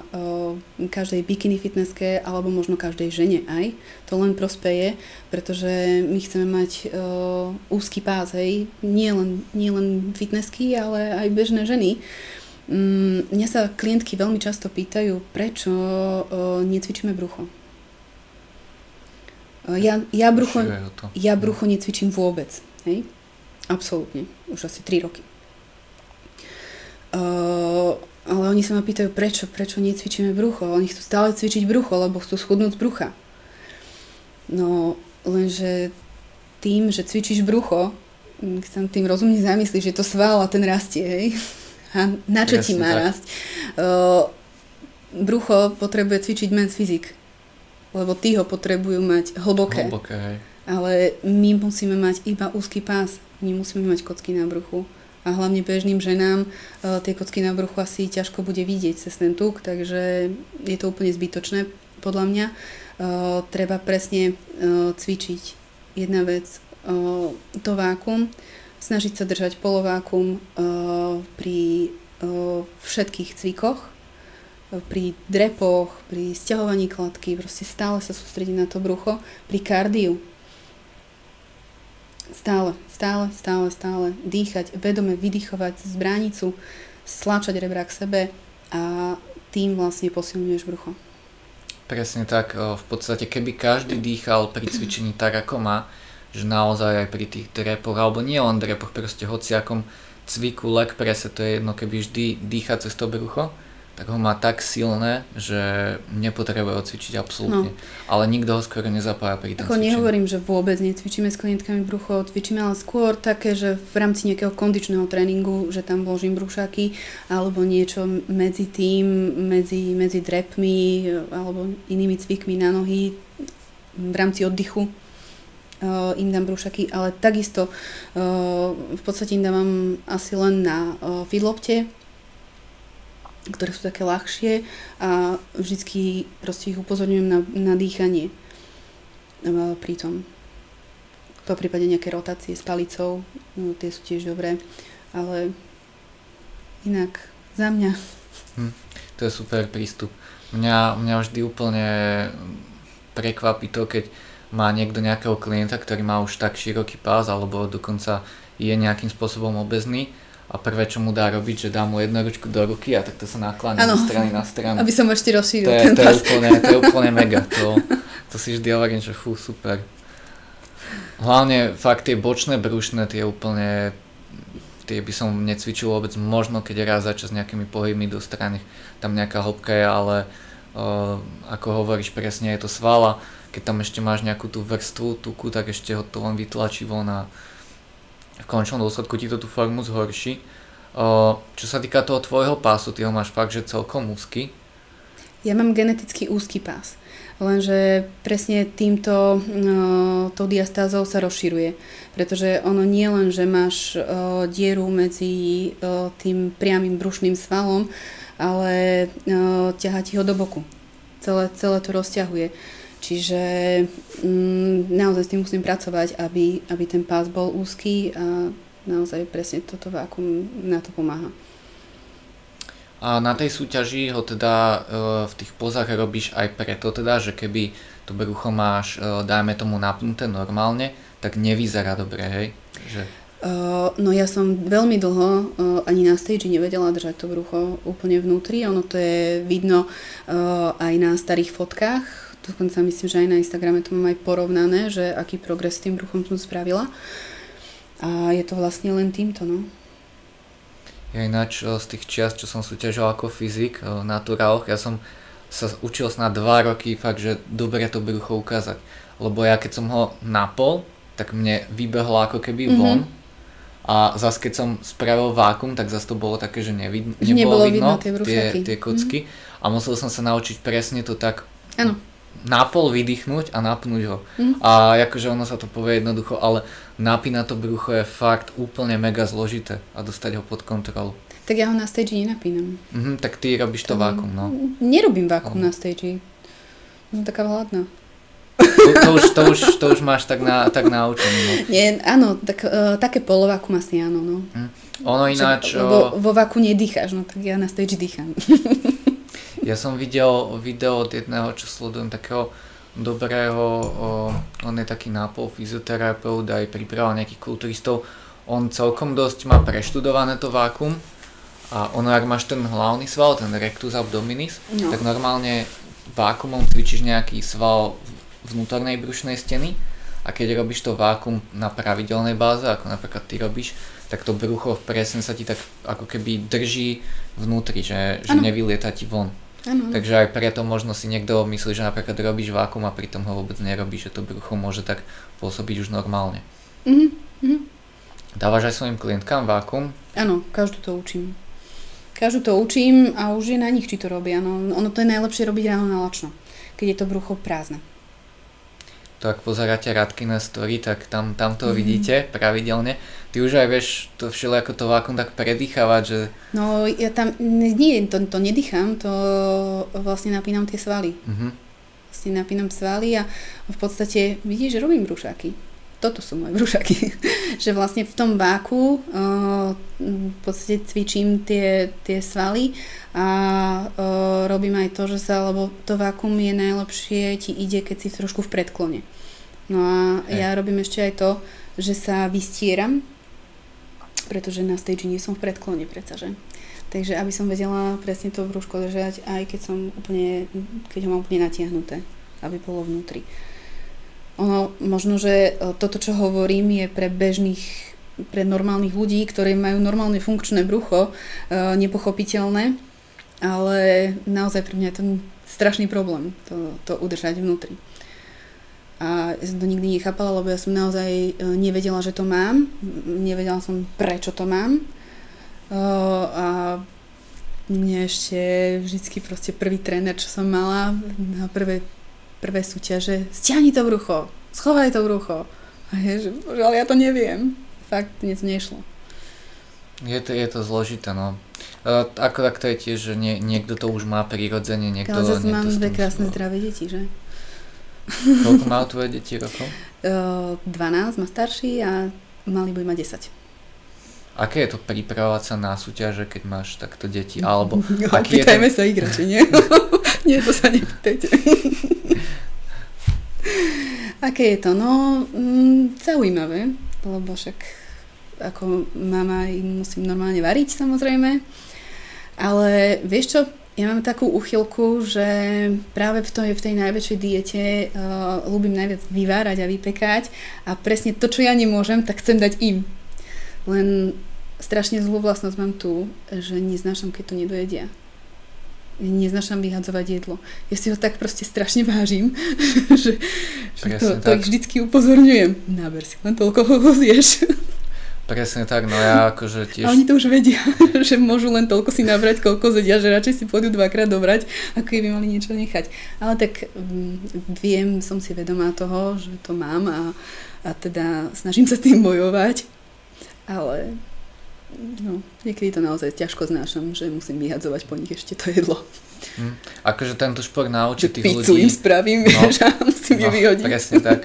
uh, každej bikini fitnesske alebo možno každej žene aj to len prospeje, pretože my chceme mať uh, úzky pás, hej, nie len, nie len fitnessky, ale aj bežné ženy. Um, mňa sa klientky veľmi často pýtajú, prečo uh, necvičíme brucho. Uh, ja, ja, brucho, ja brucho necvičím vôbec. Hej? Absolútne. Už asi 3 roky. Uh, ale oni sa ma pýtajú, prečo, prečo necvičíme brucho. Oni chcú stále cvičiť brucho, lebo chcú schudnúť z brucha. No, lenže tým, že cvičíš brucho, sa tým rozumne zamyslíš, že to sval a ten rastie, hej? A na čo Jasne, ti má tak. rásť? Uh, brucho potrebuje cvičiť men's fyzik, lebo tí ho potrebujú mať hlboké. Hlboké, hej. Ale my musíme mať iba úzky pás nemusíme mať kocky na bruchu. A hlavne bežným ženám e, tie kocky na bruchu asi ťažko bude vidieť cez ten tuk, takže je to úplne zbytočné podľa mňa. E, treba presne e, cvičiť. Jedna vec, to vákum, snažiť sa držať polovákum pri všetkých cvikoch, pri drepoch, pri stiahovaní kladky, proste stále sa sústrediť na to brucho, pri kardiu, Stále, stále, stále, stále dýchať, vedome vydýchovať z bránicu, stlačať rebra k sebe a tým vlastne posilňuješ brucho. Presne tak, v podstate keby každý dýchal pri cvičení tak ako má, že naozaj aj pri tých drepoch, alebo nie len drepoch, proste hociakom cviku, leg prese, to je jedno, keby vždy dýchať cez to brucho, tak ho má tak silné, že nepotrebuje cvičiť absolútne. No. Ale nikto ho skoro nezapája pri tom Ako cvičení. nehovorím, že vôbec necvičíme s klientkami brucho, cvičíme ale skôr také, že v rámci nejakého kondičného tréningu, že tam vložím brušáky alebo niečo medzi tým, medzi, medzi drepmi alebo inými cvikmi na nohy v rámci oddychu uh, im dám brúšaky, ale takisto uh, v podstate im dávam asi len na uh, feedlopte, ktoré sú také ľahšie a vždycky proste ich upozorňujem na, na dýchanie uh, pri tom. Po prípade nejaké rotácie s palicou, no, tie sú tiež dobré, ale inak za mňa. Hm, to je super prístup. Mňa, mňa vždy úplne prekvapí to, keď má niekto nejakého klienta, ktorý má už tak široký pás alebo dokonca je nejakým spôsobom obezný a prvé, čo mu dá robiť, že dá mu jednu ručku do ruky a takto sa nakláňa zo strany na stranu. Aby som ešte rozšíril to je, ten to je, úplne, to je úplne mega. To, to si vždy hovorím, že fú, super. Hlavne fakt tie bočné brušné, tie úplne tie by som necvičil vôbec, možno keď raz za čas nejakými pohybmi do strany, tam nejaká hĺbka je, ale uh, ako hovoríš presne, je to svala, keď tam ešte máš nejakú tú vrstvu tuku, tak ešte ho to len vytlačí von a v končnom dôsledku ti to tú formu zhorší. Čo sa týka toho tvojho pásu, ty ho máš fakt, že celkom úzky. Ja mám geneticky úzky pás, lenže presne týmto no, diastázou sa rozširuje, pretože ono nie len, že máš dieru medzi tým priamým brušným svalom, ale ťahá ti ho do boku. Celé, celé to rozťahuje. Čiže mm, naozaj s tým musím pracovať, aby, aby ten pás bol úzky a naozaj presne toto vákum na to pomáha. A na tej súťaži ho teda e, v tých pozách robíš aj preto teda, že keby to brucho máš, e, dajme tomu napnuté normálne, tak nevyzerá dobre, hej? Že... Uh, no ja som veľmi dlho uh, ani na stage nevedela držať to brucho úplne vnútri, ono to je vidno uh, aj na starých fotkách, dokonca myslím, že aj na Instagrame to mám aj porovnané, že aký progres s tým bruchom som spravila. A je to vlastne len týmto, no. Ja ináč z tých čiast, čo som súťažil ako fyzik na turáloch, ja som sa učil snad 2 roky fakt, že dobre to brucho ukázať. Lebo ja keď som ho napol, tak mne vybehlo ako keby von. Mm-hmm. A zase keď som spravil vákum, tak zase to bolo také, že nevid- nebolo, nebolo vidno, vidno tie, tie, tie kocky. Mm-hmm. A musel som sa naučiť presne to tak ano napol vydýchnuť a napnúť ho. Mm. A akože ono sa to povie jednoducho, ale napínať to brucho je fakt úplne mega zložité a dostať ho pod kontrolu. Tak ja ho na stage nenapínam. Mhm, tak ty robíš to, to vákum, no. Nerobím vákum no. na stage. Som taká hladná. To, to, už, to, už, to už máš tak, na, tak naučené. No. Nie, áno, tak, uh, také polovákum asi áno. No. Mm. Ono ináč... Že, lebo vo váku nedýcháš, no tak ja na stage dýcham. Ja som videl video od jedného, čo sledujem, takého dobrého, on je taký nápol fyzioterapeut, aj pripravoval nejakých kulturistov. On celkom dosť má preštudované to vákum a ono, ak máš ten hlavný sval, ten rectus abdominis, no. tak normálne vákumom cvičíš nejaký sval vnútornej brušnej steny a keď robíš to vákum na pravidelnej báze, ako napríklad ty robíš, tak to brucho presne sa ti tak ako keby drží vnútri, že, že nevylieta ti von. Ano. Takže aj preto možno si niekto myslí, že napríklad robíš vákum a pritom ho vôbec nerobíš, že to brucho môže tak pôsobiť už normálne. Mm-hmm. Dávaš aj svojim klientkám vákum? Áno, každú to učím. Každú to učím a už je na nich, či to robia. No, ono to je najlepšie robiť ráno na lačno, keď je to brucho prázdne to ak pozeráte na story, tak tam, tam to mm. vidíte pravidelne. Ty už aj vieš to všeli ako to vákum tak predýchavať, že... No ja tam, nie, to, to nedýcham, to vlastne napínam tie svaly. Mm-hmm. Vlastne napínam svaly a v podstate vidíš, že robím brúšaky. Toto sú moje brúšaky. že vlastne v tom váku uh, v podstate cvičím tie, tie svaly a uh, robím aj to, že sa, lebo to vákum je najlepšie, ti ide, keď si trošku v predklone. No a Hej. ja robím ešte aj to, že sa vystieram, pretože na stage nie som v predklone predsa, že? Takže aby som vedela presne to brúško držať, aj keď som úplne, keď ho mám úplne natiahnuté, aby bolo vnútri. Ono, možno, že e, toto, čo hovorím, je pre bežných, pre normálnych ľudí, ktorí majú normálne funkčné brucho, e, nepochopiteľné, ale naozaj pre mňa je to strašný problém to, to udržať vnútri. A ja som to nikdy nechápala, lebo ja som naozaj e, nevedela, že to mám. Nevedela som, prečo to mám. A mne ešte vždycky proste prvý tréner, čo som mala na prvé, prvé súťaže, stiahni to brucho, schovaj to brucho. A je, že bože, ale ja to neviem. Fakt, nič nešlo. Je to, je to zložité, no. Uh, ako tak to je tiež, že nie, niekto to už má prirodzene, niekto... Ale zase mám dve krásne zdravé deti, že? Koľko má tvoje deti rokov? Uh, 12 má starší a malý bude mať 10. Aké je to pripravovať sa na súťaže, keď máš takto deti? Alebo no, aký je to... sa igrače, nie? nie, to sa nepýtajte. Aké je to? No, mm, zaujímavé, lebo však ako mama im musím normálne variť samozrejme. Ale vieš čo, ja mám takú uchylku, že práve v tej, v tej najväčšej diete uh, ľúbim najviac vyvárať a vypekať a presne to, čo ja nemôžem, tak chcem dať im. Len strašne zlú vlastnosť mám tu, že neznášam, keď to nedojedia. Neznášam vyhadzovať jedlo. Ja si ho tak proste strašne vážim, že, že to, to ich vždycky upozorňujem. Náber si len toľko ho zješ. Presne tak, no ja akože tiež... A oni to už vedia, že môžu len toľko si nabrať, koľko zedia, že radšej si pôjdu dvakrát dobrať, ako keby mali niečo nechať. Ale tak um, viem, som si vedomá toho, že to mám a, a teda snažím sa tým bojovať, ale no, niekedy to naozaj ťažko znášam, že musím vyhadzovať po nich ešte to jedlo. Hm. Akože tento šport naučí tých Pizzu ľudí... im spravím, no, vieš, a musím no, ju vyhodiť. Presne tak.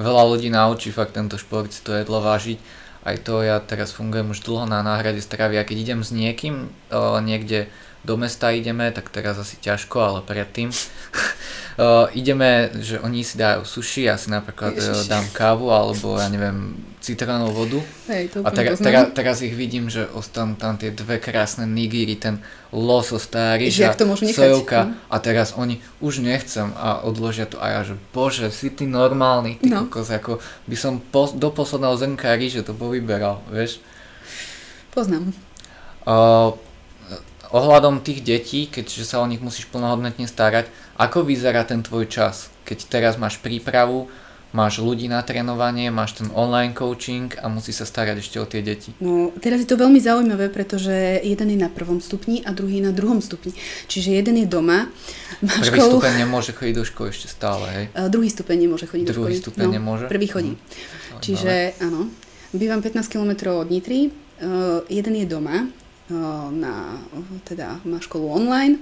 Veľa ľudí naučí fakt tento šport si to jedlo vážiť aj to ja teraz fungujem už dlho na náhrade stravy a keď idem s niekým o, niekde do mesta ideme, tak teraz asi ťažko, ale predtým uh, ideme, že oni si dajú sushi, ja si napríklad Ježiš. dám kávu alebo ja neviem citrónovú vodu Hej, to a tera, tera, teraz ich vidím, že ostanú tam tie dve krásne nigiri, ten losos, tá ryža, sojovka hm. a teraz oni už nechcem a odložia to a ja, že bože, si ty normálny, ty no. kokos, ako by som po, do posledného zrnka ryže to povyberal, vieš. Poznám. Uh, ohľadom tých detí, keďže sa o nich musíš plnohodnotne starať, ako vyzerá ten tvoj čas? Keď teraz máš prípravu, máš ľudí na trénovanie, máš ten online coaching a musí sa starať ešte o tie deti. No, teraz je to veľmi zaujímavé, pretože jeden je na prvom stupni a druhý na druhom stupni. Čiže jeden je doma. Má prvý školu... stupeň nemôže chodiť do školy ešte stále, hej? Uh, druhý stupeň nemôže chodiť druhý do školy. Druhý stupeň no, nemôže? Prvý chodí. Hm. Čiže áno, bývam 15 km od Nitry, uh, jeden je doma, na, teda má školu online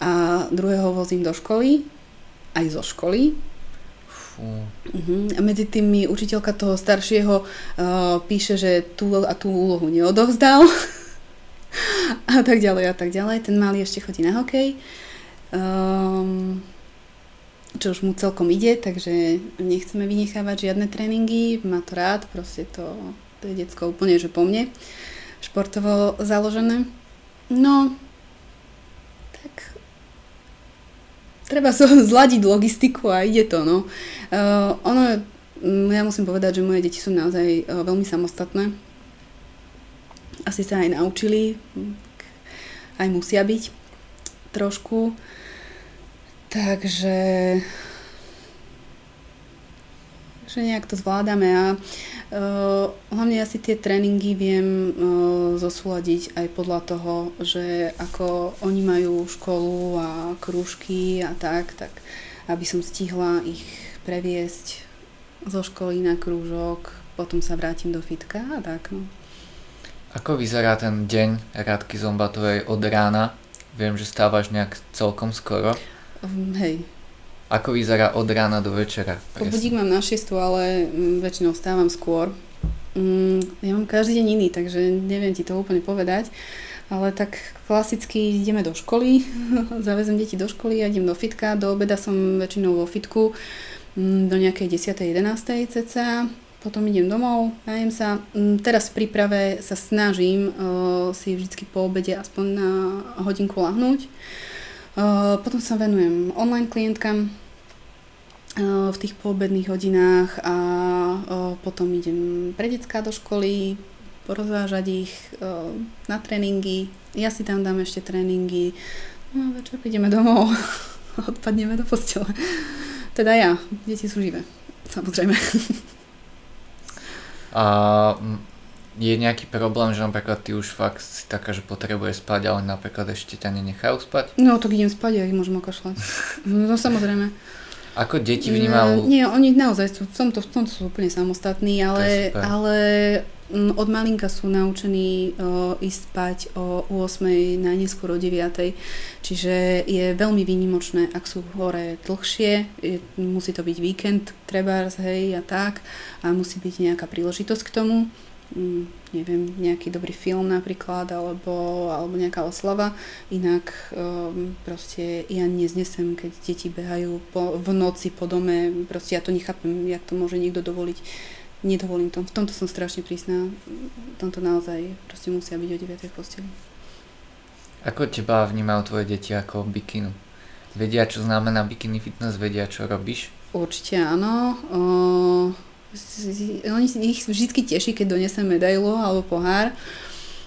a druhého vozím do školy, aj zo školy. Uh-huh. A medzi tým mi učiteľka toho staršieho uh, píše, že tú a tú úlohu neodovzdal a tak ďalej a tak ďalej. Ten malý ešte chodí na hokej. Um, čo už mu celkom ide, takže nechceme vynechávať žiadne tréningy, má to rád, proste to, to je decko úplne, že po mne. Uh, športovo založené. No, tak treba zladiť logistiku a ide to, no. Uh, ono, mm, ja musím povedať, že moje deti sú naozaj uh, veľmi samostatné. Asi sa aj naučili, aj musia byť trošku. Takže že nejak to zvládame a uh, hlavne ja si tie tréningy viem uh, zosúľadiť aj podľa toho, že ako oni majú školu a krúžky a tak, tak aby som stihla ich previesť zo školy na krúžok, potom sa vrátim do fitka a tak no. Ako vyzerá ten deň Radky Zombatovej od rána? Viem, že stávaš nejak celkom skoro. Um, hej, ako vyzerá od rána do večera? Budík mám na 6, ale mm, väčšinou stávam skôr. Mm, ja mám každý deň iný, takže neviem ti to úplne povedať. Ale tak klasicky ideme do školy, zavezem deti do školy, ja idem do fitka, do obeda som väčšinou vo fitku mm, do nejakej 10. 11. cca, potom idem domov, najem sa. Teraz v príprave sa snažím uh, si vždy po obede aspoň na hodinku lahnúť. Uh, potom sa venujem online klientkám v tých poobedných hodinách a uh, potom idem pre detská do školy, porozvážať ich uh, na tréningy. Ja si tam dám ešte tréningy. No a večer prídeme domov odpadneme do postele. Teda ja, deti sú živé, samozrejme. A je nejaký problém, že napríklad ty už fakt si taká, že potrebuje spať, ale napríklad ešte ťa nenechajú spať? No, tak idem spať a ich môžem okašľať. No samozrejme. Ako deti vnímajú? No, nie, oni naozaj sú, v tomto, v tomto sú úplne samostatní, ale, ale mm, od malinka sú naučení o, ísť spať o 8, najneskôr o 9. Čiže je veľmi výnimočné, ak sú hore dlhšie, je, musí to byť víkend, treba, hej, a tak, a musí byť nejaká príležitosť k tomu Mm, neviem, nejaký dobrý film napríklad, alebo, alebo nejaká oslava. Inak um, proste ja neznesem, keď deti behajú po, v noci po dome, proste ja to nechápem, jak to môže niekto dovoliť. Nedovolím to. V tomto som strašne prísna. V tomto naozaj proste musia byť o 9. v posteli. Ako teba vnímajú tvoje deti ako bikinu? Vedia, čo znamená bikini fitness? Vedia, čo robíš? Určite áno. Uh, oni ich vždy teší, keď donesem medailu alebo pohár.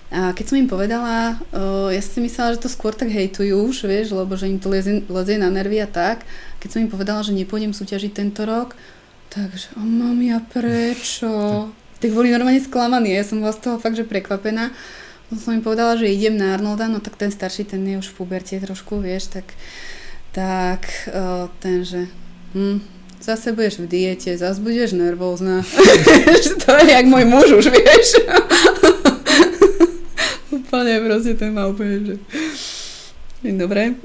A keď som im povedala, uh, ja si myslela, že to skôr tak hejtujú už, vieš, lebo že im to lezie, lezie na nervy a tak. Keď som im povedala, že nepôjdem súťažiť tento rok, takže, o mami, a prečo? Tak boli normálne sklamaní, ja som bola z toho fakt, že prekvapená. Potom som im povedala, že idem na Arnolda, no tak ten starší, ten je už v puberte trošku, vieš, tak, tak uh, ten, že hm, zase budeš v diete, zase budeš nervózna. to je jak môj muž už, vieš. úplne proste ten má úplne, že... Dobre.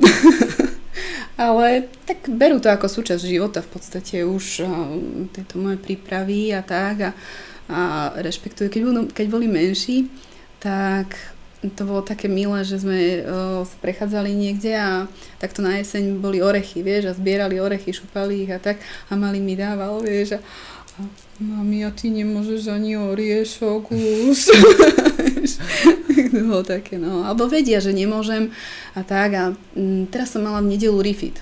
Ale tak berú to ako súčasť života v podstate už tieto moje prípravy a tak a, a rešpektujú. Keď, keď boli menší, tak to bolo také milé, že sme o, sa prechádzali niekde a takto na jeseň boli orechy, vieš, a zbierali orechy, šupali ich a tak a mali mi dával, vieš, a, a mami, a ty nemôžeš ani oriešok už. bolo také, no. Alebo vedia, že nemôžem a tak a m, teraz som mala v nedelu refit.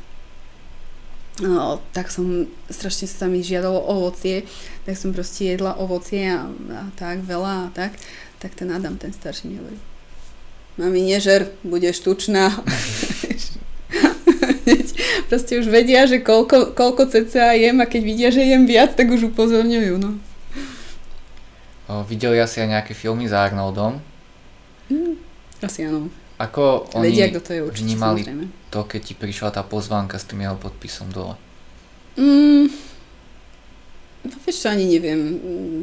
No, tak som, strašne sa mi žiadalo ovocie, tak som proste jedla ovocie a, a tak veľa a tak, tak ten Adam, ten starší mi hovorí, mami, nežer, budeš tučná. Proste už vedia, že koľko, koľko cca jem a keď vidia, že jem viac, tak už upozorňujú. No. O, videli asi aj nejaké filmy s Arnoldom? Mm, asi áno. Ako oni Vedia, kto to je určite, vnímali samozrejme. to, keď ti prišla tá pozvánka s tým jeho podpisom dole? Mm, no vieš čo, ani neviem. Mm,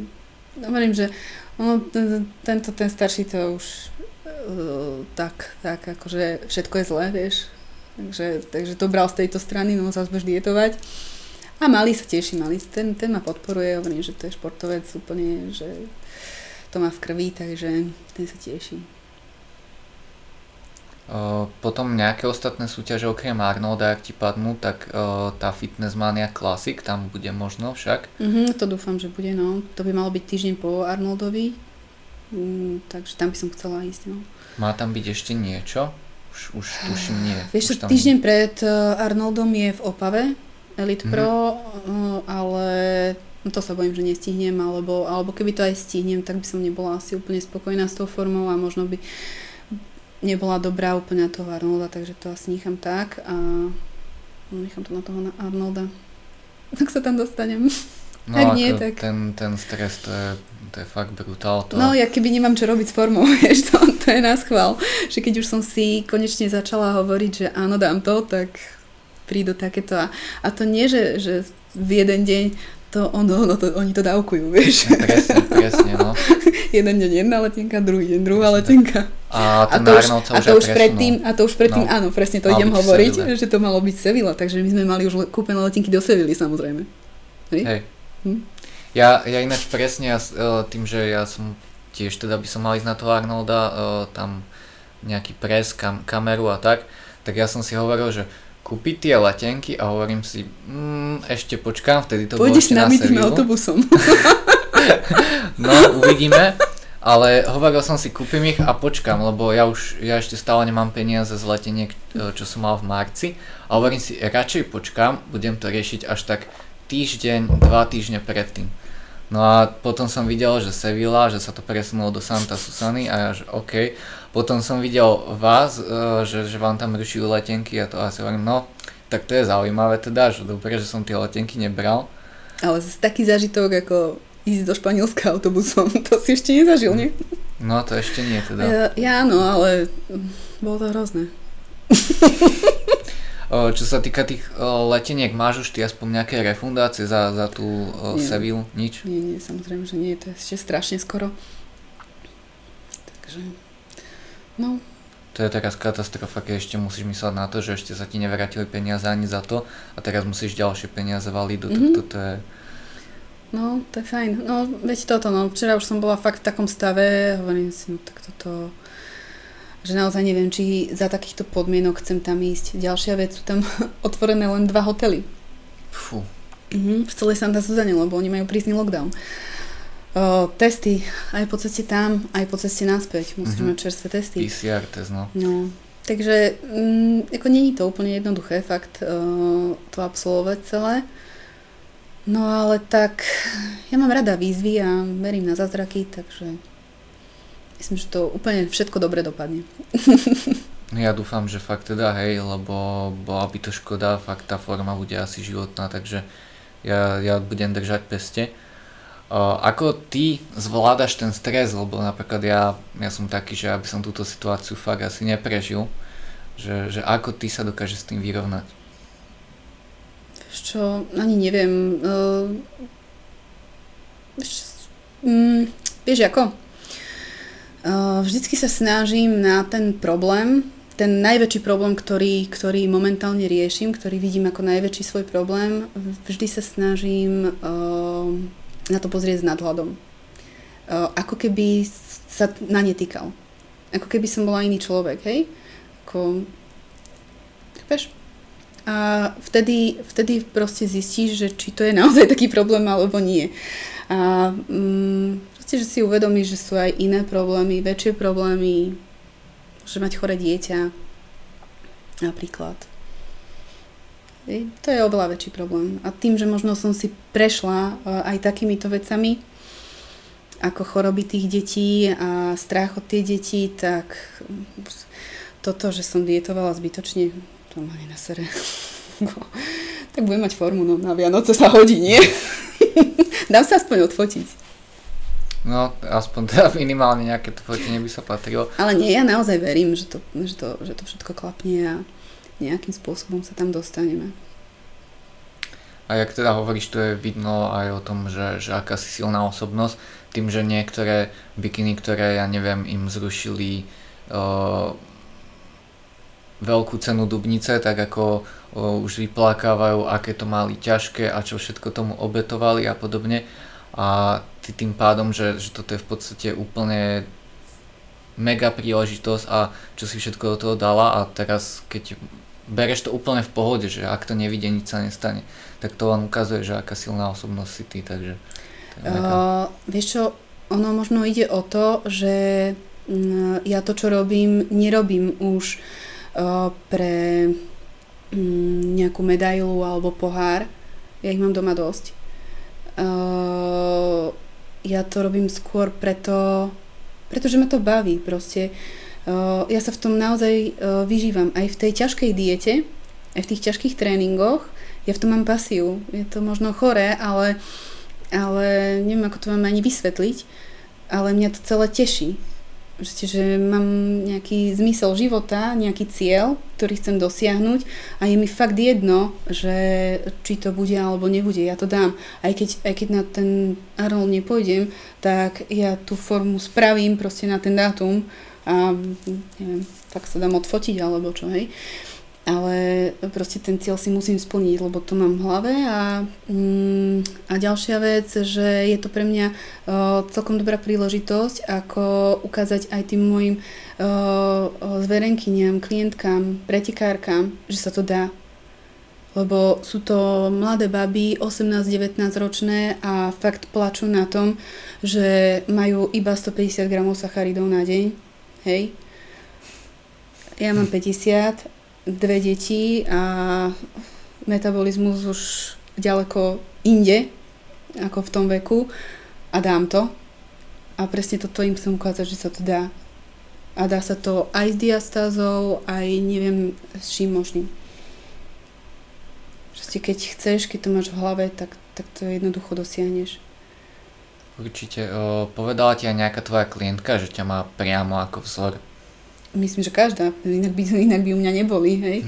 Hovorím, že ono, ten, tento, ten starší to už uh, tak, tak akože všetko je zlé, vieš. Takže, takže to bral z tejto strany, no sa budeš dietovať. A malý sa teší, malý, ten, ten ma podporuje, hovorím, že to je športovec úplne, že to má v krvi, takže ten sa teší. O, potom nejaké ostatné súťaže okrem Arnolda, ak ti padnú, tak o, tá Fitness Mania Classic, tam bude možno však? Mhm, to dúfam, že bude, no. To by malo byť týždeň po Arnoldovi, mm, takže tam by som chcela ísť, no. Má tam byť ešte niečo? Už, už tuším nie. Vieš, už tam... týždeň pred uh, Arnoldom je v Opave Elite mm-hmm. Pro, uh, ale no to sa bojím, že nestihnem, alebo, alebo keby to aj stihnem, tak by som nebola asi úplne spokojná s tou formou a možno by nebola dobrá úplne na toho Arnolda, takže to asi nechám tak a no, nechám to na toho na Arnolda. Tak sa tam dostanem. No Ak nie, tak- ten, ten stres, to je, to je fakt brutál. To... No, ja keby nemám čo robiť s formou, vieš, to, to je nás chvál. Že keď už som si konečne začala hovoriť, že áno, dám to, tak prídu takéto. A, a to nie, že, že v jeden deň to ono, no to, oni to dávkujú, vieš. Presne, presne, no. jeden deň jedna letenka, druhý deň druhá Presne tak. letenka. A A to, už, a to už predtým, a to už predtým, No. áno, presne to idem hovoriť, že to malo byť Sevilla, takže my sme mali už kúpené letenky do Sevilly, samozrejme. Hej? Hej. Hm? Ja, ja ináč presne, ja, e, tým, že ja som tiež teda by som mal ísť na toho Arnolda, e, tam nejaký pres, kam, kameru a tak, tak ja som si hovoril, že kúpiť tie letenky a hovorím si, mm, ešte počkám, vtedy to bolo Pôjdeš ešte s na autobusom. No, uvidíme. Ale hovoril som si, kúpim ich a počkám, lebo ja už, ja ešte stále nemám peniaze z leteniek, e, čo som mal v marci. A hovorím si, radšej počkám, budem to riešiť až tak týždeň, dva týždne predtým. No a potom som videl, že Sevilla, že sa to presunulo do Santa Susany a ja, že OK. Potom som videl vás, uh, že, že vám tam rušujú letenky a to asi hovorím, no, tak to je zaujímavé teda, že dobre, že som tie letenky nebral. Ale zase taký zažitok ako ísť do Španielska autobusom, to si ešte nezažil, nie? No to ešte nie teda. Ja, ja áno, ale bolo to hrozné. Čo sa týka tých leteniek, máš už ty aspoň nejaké refundácie za, za tú nie. Sevilu? Nič? Nie, nie, samozrejme, že nie, to je ešte strašne skoro. Takže, no. To je teraz katastrofa, keď ešte musíš mysleť na to, že ešte sa ti nevrátili peniaze ani za to a teraz musíš ďalšie peniaze valiť do mm-hmm. to je... No, to je fajn. No, veď toto, no, včera už som bola fakt v takom stave, hovorím si, no tak toto že naozaj neviem, či za takýchto podmienok chcem tam ísť. Ďalšia vec, sú tam otvorené len dva hotely. Fú. Mhm, v celej Santa Suzane, lebo oni majú prísny lockdown. O, testy, aj po ceste tam, aj po ceste naspäť. Musíš mať čerstvé testy. PCR test, no. no. Takže, mm, ako není to úplne jednoduché, fakt, uh, to absolvovať celé. No ale tak, ja mám rada výzvy a verím na zázraky, takže myslím, že to úplne všetko dobre dopadne. Ja dúfam, že fakt teda hej, lebo bola by to škoda, fakt tá forma bude asi životná, takže ja, ja budem držať peste. Uh, ako ty zvládaš ten stres, lebo napríklad ja, ja som taký, že aby som túto situáciu fakt asi neprežil, že, že ako ty sa dokážeš s tým vyrovnať? Čo, ani neviem. Uh, vieš, um, vieš ako? Vždycky sa snažím na ten problém, ten najväčší problém, ktorý, ktorý momentálne riešim, ktorý vidím ako najväčší svoj problém, vždy sa snažím uh, na to pozrieť s nadhľadom. Uh, ako keby sa na ne týkal. Ako keby som bola iný človek, hej? Ako... Chápeš? A vtedy, vtedy proste zistíš, že či to je naozaj taký problém alebo nie. A um, Proste, že si uvedomíš, že sú aj iné problémy, väčšie problémy, že mať chore dieťa napríklad. To je oveľa väčší problém. A tým, že možno som si prešla e, aj takýmito vecami, ako choroby tých detí a strach od tie detí, tak toto, že som dietovala zbytočne, to ma nenasere. tak budem mať formu, no na Vianoce sa hodí, nie? Dám sa aspoň odfotiť. No, aspoň teda minimálne nejaké to fotenie by sa patrilo. Ale nie, ja naozaj verím, že to, že to, že to všetko klapne a nejakým spôsobom sa tam dostaneme. A jak teda hovoríš, to je vidno aj o tom, že, že aká si silná osobnosť, tým, že niektoré bikiny, ktoré, ja neviem, im zrušili uh, veľkú cenu Dubnice, tak ako uh, už vyplakávajú, aké to mali ťažké a čo všetko tomu obetovali a podobne. A tým pádom, že, že toto je v podstate úplne mega príležitosť a čo si všetko do toho dala a teraz keď bereš to úplne v pohode, že ak to nevidie, nič sa nestane, tak to len ukazuje, že aká silná osobnosť si ty, takže... Uh, vieš čo, ono možno ide o to, že ja to, čo robím, nerobím už uh, pre um, nejakú medailu alebo pohár, ja ich mám doma dosť. Uh, ja to robím skôr preto, pretože ma to baví proste. Ja sa v tom naozaj vyžívam. Aj v tej ťažkej diete, aj v tých ťažkých tréningoch, ja v tom mám pasiu. Je to možno choré, ale, ale neviem, ako to mám ani vysvetliť, ale mňa to celé teší. Že mám nejaký zmysel života, nejaký cieľ, ktorý chcem dosiahnuť a je mi fakt jedno, že či to bude alebo nebude, ja to dám. Aj keď, aj keď na ten Arnold nepôjdem, tak ja tú formu spravím proste na ten dátum a neviem, tak sa dám odfotiť alebo čo, hej. Uh, ale proste ten cieľ si musím splniť, lebo to mám v hlave a, mm, a ďalšia vec, že je to pre mňa uh, celkom dobrá príležitosť, ako ukázať aj tým mojim uh, zverenkyniam, klientkám, pretekárkam, že sa to dá. Lebo sú to mladé baby, 18-19 ročné a fakt plačú na tom, že majú iba 150 gramov sacharidov na deň. Hej. Ja mám 50 dve deti a metabolizmus už ďaleko inde ako v tom veku a dám to. A presne toto im chcem ukázať, že sa to dá. A dá sa to aj s diastázou, aj neviem s čím možným. Proste keď chceš, keď to máš v hlave, tak, tak to jednoducho dosiahneš. Určite. O, povedala ti aj nejaká tvoja klientka, že ťa má priamo ako vzor? Myslím, že každá. Inak by, inak by u mňa neboli, hej.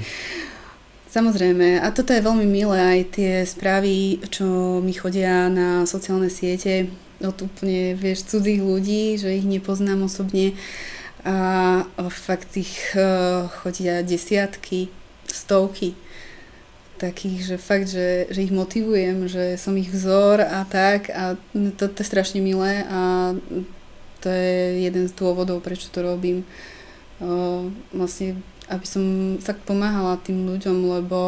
Samozrejme. A toto je veľmi milé, aj tie správy, čo mi chodia na sociálne siete od úplne, vieš, cudzích ľudí, že ich nepoznám osobne a fakt ich uh, chodia desiatky, stovky takých, že fakt, že, že ich motivujem, že som ich vzor a tak a to, to je strašne milé a to je jeden z dôvodov, prečo to robím. Uh, vlastne, aby som fakt pomáhala tým ľuďom, lebo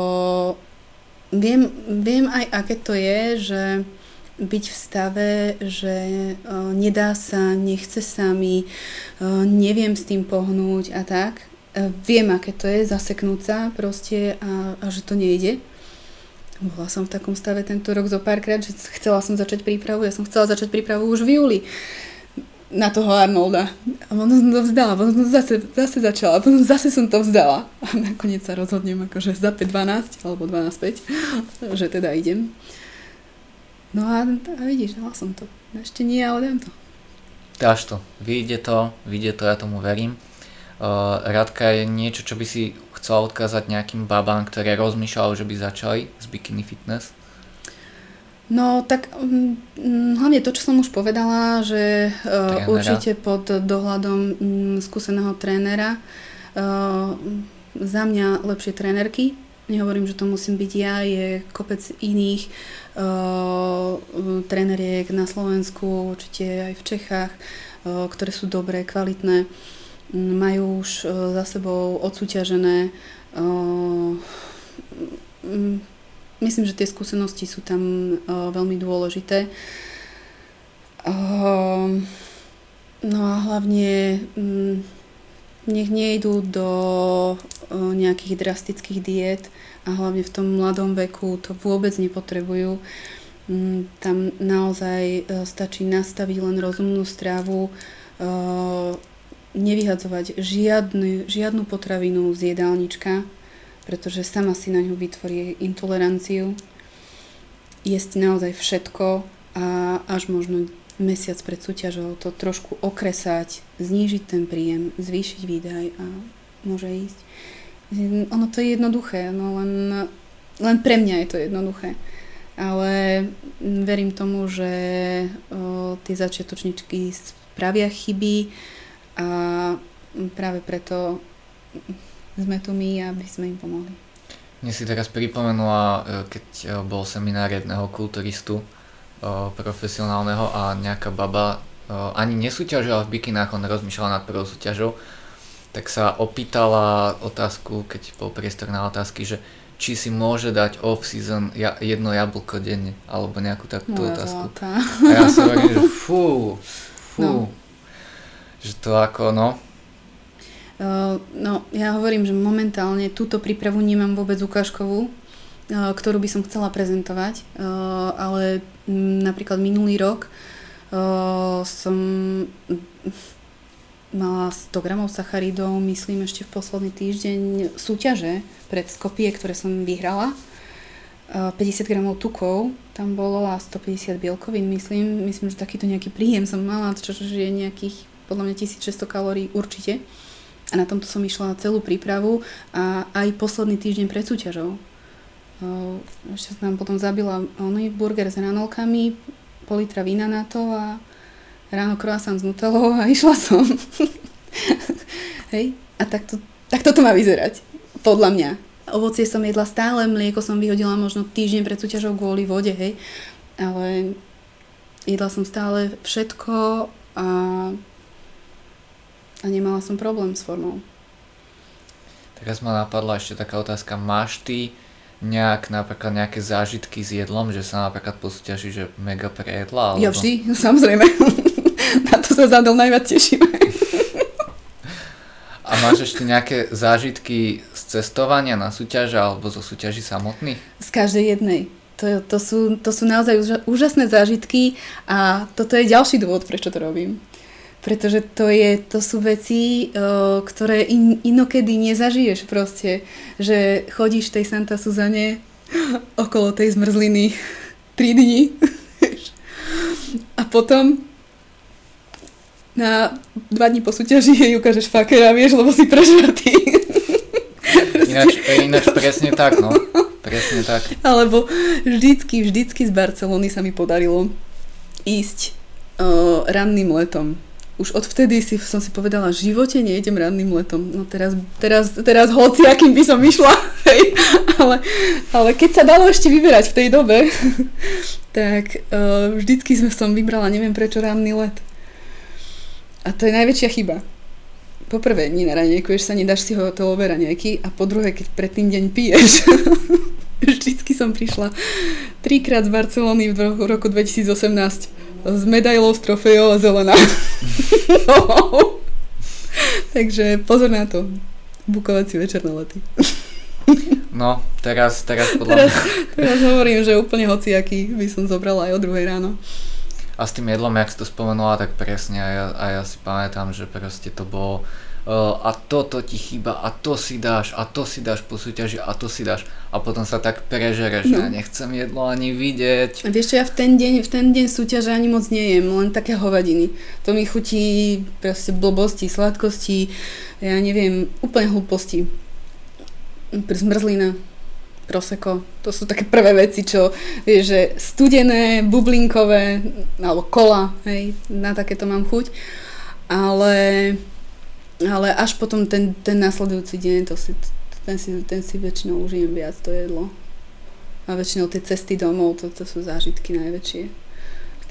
viem, viem aj, aké to je, že byť v stave, že uh, nedá sa, nechce sa mi, uh, neviem s tým pohnúť a tak viem, aké to je zaseknúť sa proste a, a že to nejde. Bola som v takom stave tento rok zo párkrát, že chcela som začať prípravu. Ja som chcela začať prípravu už v júli na toho Arnolda. A potom som to vzdala, potom som zase, zase začala, potom zase som to vzdala. A nakoniec sa rozhodnem akože za 5-12 alebo 12-5, že teda idem. No a, a vidíš, dala som to. Ešte nie, ale dám to. Dáš to. Vyjde to, vyjde to, ja tomu verím. Uh, Radka, je niečo, čo by si chcela odkázať nejakým babám, ktoré rozmýšľajú, že by začali s bikini fitness? No tak um, hlavne to, čo som už povedala, že uh, určite pod dohľadom um, skúseného trénera. Uh, za mňa lepšie trénerky. Nehovorím, že to musím byť ja, je kopec iných uh, tréneriek na Slovensku, určite aj v Čechách, uh, ktoré sú dobré, kvalitné. Uh, majú už e, za sebou odsúťažené. E, myslím, že tie skúsenosti sú tam e, veľmi dôležité. No a hlavne nech nejdú do nejakých drastických diet a hlavne v tom mladom veku to vôbec nepotrebujú. Tam naozaj stačí nastaviť len rozumnú stravu, nevyhadzovať žiadny, žiadnu potravinu z jedálnička, pretože sama si na ňu vytvorí intoleranciu. Jesť naozaj všetko a až možno mesiac pred súťažou to trošku okresať, znížiť ten príjem, zvýšiť výdaj a môže ísť. Ono to je jednoduché, no len, len pre mňa je to jednoduché. Ale verím tomu, že o, tie začiatočničky spravia chyby, a práve preto sme tu my, aby sme im pomohli. Mne si teraz pripomenula, e, keď e, bol seminár jedného kulturistu e, profesionálneho a nejaká baba ani nesúťažila v bikinách, on rozmýšľala nad prvou súťažou, tak sa opýtala otázku, keď bol priestor na otázky, že či si môže dať off-season jedno jablko denne, alebo nejakú takúto Moja otázku. Zlatá. A ja som hovorím, že fú, fú. No. Že to ako, no? Uh, no, ja hovorím, že momentálne túto prípravu nemám vôbec ukážkovú, uh, ktorú by som chcela prezentovať, uh, ale napríklad minulý rok uh, som mala 100 gramov sacharidov, myslím ešte v posledný týždeň súťaže pred Skopie, ktoré som vyhrala. 50 gramov tukov tam bolo a 150 bielkovín, myslím. Myslím, že takýto nejaký príjem som mala, čo je nejakých podľa mňa 1600 kalórií určite. A na tomto som išla celú prípravu a aj posledný týždeň pred súťažou. Ešte sa nám potom zabila oný burger s ranolkami, pol litra vína na to a ráno croissant s nutelou a išla som. Hej? A takto to má vyzerať. Podľa mňa. Ovocie som jedla stále, mlieko som vyhodila možno týždeň pred súťažou kvôli vode, hej. Ale jedla som stále všetko a a nemala som problém s formou. Teraz ma napadla ešte taká otázka. Máš ty nejak napríklad nejaké zážitky s jedlom, že sa napríklad posúťaží, že mega prejedla? Alebo... Ja vždy, samozrejme. Na to sa zadol najviac tešíme. A máš ešte nejaké zážitky z cestovania na súťaže alebo zo súťaží samotných? Z každej jednej. to, to, sú, to sú naozaj úžasné zážitky a toto je ďalší dôvod, prečo to robím. Pretože to, je, to sú veci, ktoré in, inokedy nezažiješ proste. Že chodíš tej Santa Suzane okolo tej zmrzliny 3 dní a potom na dva dní po súťaži jej ukážeš fakera, vieš, lebo si prežratý. Ináč, ináč presne tak, no. Presne tak. Alebo vždycky, vždycky z Barcelony sa mi podarilo ísť uh, ranným letom. Už odvtedy si, som si povedala, v živote nejdem ranným letom. No teraz, teraz, teraz hoci, akým by som išla. Hej. Ale, ale keď sa dalo ešte vyberať v tej dobe, tak uh, vždycky sme som vybrala, neviem prečo, ranný let. A to je najväčšia chyba poprvé, nenaranejkuješ sa, nedáš si hotelové raňajky a po druhé, keď predtým deň piješ. Vždycky som prišla trikrát z Barcelony v roku 2018 s medailou, s trofejou a zelená. no. Takže pozor na to. Bukovací večer na lety. no, teraz, teraz podľa teraz, mňa... Teraz hovorím, že úplne hociaký by som zobrala aj o druhej ráno. A s tým jedlom, jak si to spomenula, tak presne a ja, a ja si pamätám, že proste to bolo a toto ti chýba a to si dáš a to si dáš po súťaži a to si dáš a potom sa tak prežereš, no. ja nechcem jedlo ani vidieť. A vieš čo, ja v ten deň, v ten deň súťaže ani moc nejem, len také hovadiny. To mi chutí proste blbosti, sladkosti, ja neviem, úplne hlúposti. Zmrzlina proseko. To sú také prvé veci, čo vieš, že studené, bublinkové, alebo kola, hej, na takéto mám chuť. Ale, ale až potom ten, ten následujúci deň, to si, ten, si, ten si väčšinou užijem viac to jedlo. A väčšinou tie cesty domov, to, to sú zážitky najväčšie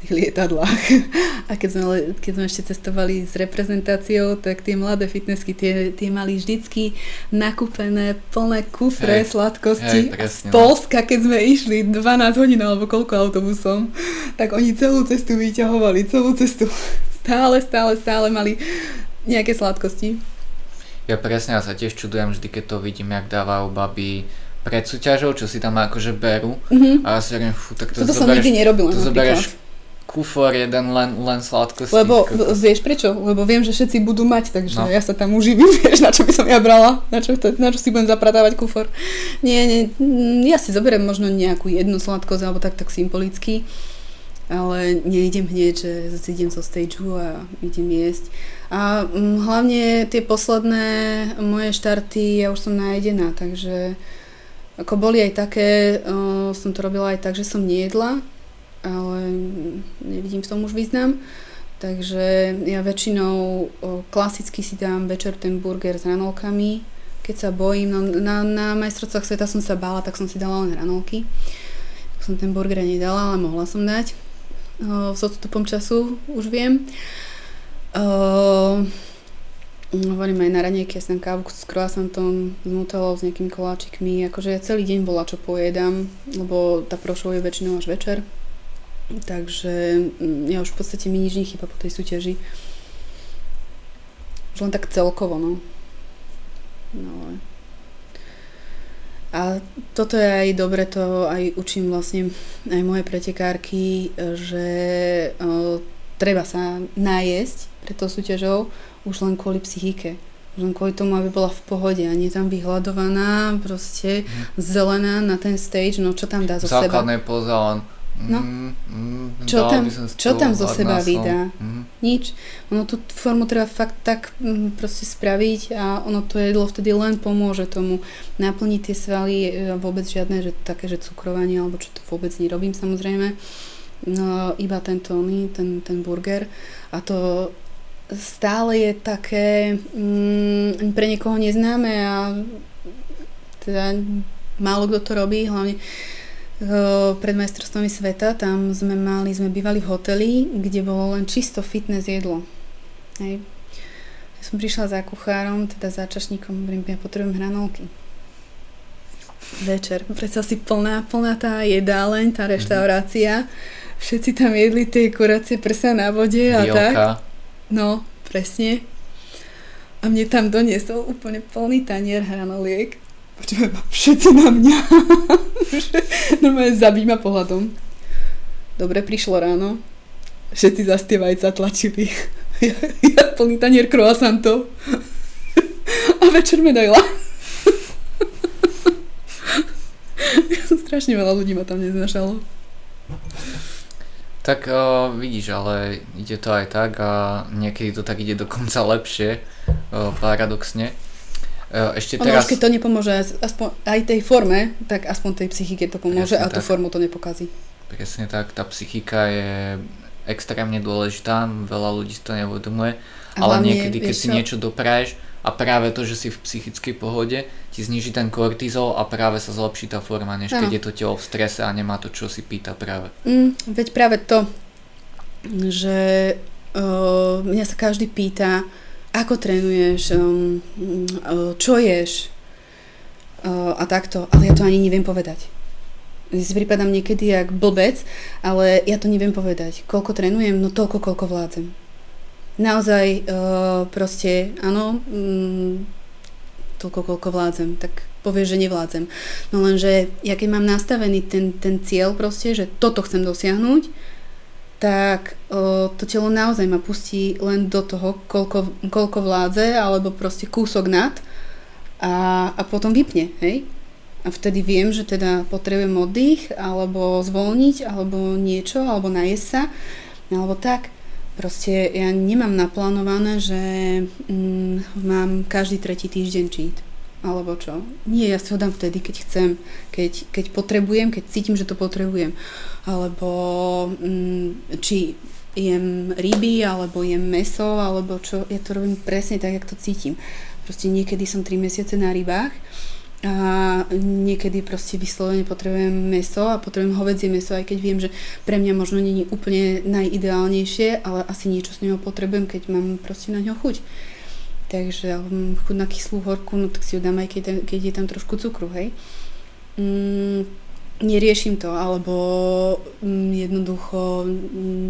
tých lietadlách. A keď sme, keď sme ešte cestovali s reprezentáciou, tak tie mladé fitnessky, tie, tie mali vždycky nakúpené plné kufre hej, sladkosti. Hej, z no. Polska, keď sme išli 12 hodín alebo koľko autobusom, tak oni celú cestu vyťahovali, celú cestu. Stále, stále, stále mali nejaké sladkosti. Ja presne, ja sa tiež čudujem vždy, keď to vidím, jak dávajú baby pred súťažou, čo si tam akože berú. Mm-hmm. A ja si hovorím, fú, tak to, to zoberieš, som nikdy nerobila. To zoberieš kufor jeden len, len sladkosti. Lebo kokos. vieš prečo? Lebo viem, že všetci budú mať, takže no. ja sa tam uživím, vieš, na čo by som ja brala, na čo, na čo si budem zapratávať kufor. Nie, nie, ja si zoberiem možno nejakú jednu sladkosť, alebo tak, tak symbolicky, ale neidem hneď, že idem zo stageu a idem jesť. A hm, hlavne tie posledné moje štarty, ja už som najedená, takže ako boli aj také, uh, som to robila aj tak, že som nejedla, ale nevidím v tom už význam. Takže ja väčšinou klasicky si dám večer ten burger s ranolkami. Keď sa bojím, no, na, na majstrovstvách sveta som sa bála, tak som si dala len ranolky. Tak som ten burger nedala, ale mohla som dať. O, s odstupom času už viem. O, hovorím aj na ranejke, ja som kávu s croissantom, s nutelou, s nejakými koláčikmi. Akože ja celý deň bola, čo pojedam, lebo tá prošov je väčšinou až večer. Takže mm, ja už v podstate mi nič nechýba po tej súťaži. Už len tak celkovo, no. No A toto je aj dobre, to aj učím vlastne aj moje pretekárky, že o, treba sa najesť pred tou súťažou už len kvôli psychike. Už len kvôli tomu, aby bola v pohode a nie tam vyhľadovaná, proste mm. zelená na ten stage, no čo tam dá zo Základné seba. Základné poza len No. Mm, mm, čo, tam, čo tam zo seba vydá? Mm. Nič. Ono tú formu treba fakt tak mm, proste spraviť a ono to jedlo vtedy len pomôže tomu naplniť tie svaly a vôbec žiadne, že také, že cukrovanie alebo čo to vôbec nerobím samozrejme. No, iba tento, ten, ten burger a to stále je také mm, pre niekoho neznáme a teda málo kto to robí, hlavne pred majstrovstvami sveta, tam sme mali, sme bývali v hoteli, kde bolo len čisto fitness jedlo. Hej. Ja som prišla za kuchárom, teda za čašníkom, hovorím, ja potrebujem hranolky. Večer, predsa si plná, plná tá jedáleň, tá mhm. reštaurácia. Všetci tam jedli tie kuracie prsa na vode a Bielka. tak. No, presne. A mne tam doniesol úplne plný tanier hranoliek všetci na mňa. Normálne zabí ma pohľadom. Dobre, prišlo ráno. Všetci za tie vajca tlačili. Ja, ja plný tanier croissantov. A večer medaila. Strašne veľa ľudí ma tam neznašalo. Tak uh, vidíš, ale ide to aj tak a niekedy to tak ide dokonca lepšie, uh, paradoxne. Uh, ešte ono, teraz... keď to nepomôže aspoň aj tej forme, tak aspoň tej psychike to pomôže Presne a tú tak. formu to nepokazí. Presne tak, tá psychika je extrémne dôležitá, veľa ľudí si to neuvedomuje, ale niekedy, keď si čo? niečo dopraješ, a práve to, že si v psychickej pohode, ti zniží ten kortizol a práve sa zlepší tá forma, než keď je to telo v strese a nemá to, čo si pýta práve. Mm, veď práve to, že uh, mňa sa každý pýta, ako trénuješ, um, uh, čo ješ uh, a takto, ale ja to ani neviem povedať. Ja si prípadám niekedy jak blbec, ale ja to neviem povedať. Koľko trénujem? No toľko, koľko vládzem naozaj uh, proste, áno, mm, toľko, koľko vládzem, tak povieš, že nevládzem. No lenže, ja keď mám nastavený ten, ten cieľ proste, že toto chcem dosiahnuť, tak o, to telo naozaj ma pustí len do toho, koľko, koľko vládze, alebo proste kúsok nad a, a potom vypne, hej? A vtedy viem, že teda potrebujem oddych, alebo zvolniť, alebo niečo, alebo najesť sa, alebo tak. Proste ja nemám naplánované, že mm, mám každý tretí týždeň cheat. Alebo čo? Nie, ja si ho dám vtedy, keď chcem, keď, keď potrebujem, keď cítim, že to potrebujem. Alebo mm, či jem ryby, alebo jem meso, alebo čo. Ja to robím presne tak, jak to cítim. Proste niekedy som 3 mesiace na rybách a niekedy proste vyslovene potrebujem meso a potrebujem hovedzie meso, aj keď viem, že pre mňa možno není úplne najideálnejšie, ale asi niečo z neho potrebujem, keď mám proste na ňo chuť. Takže chuť na kyslú horku, no tak si ju dám aj keď, keď je tam trošku cukru, hej. Mm, neriešim to, alebo mm, jednoducho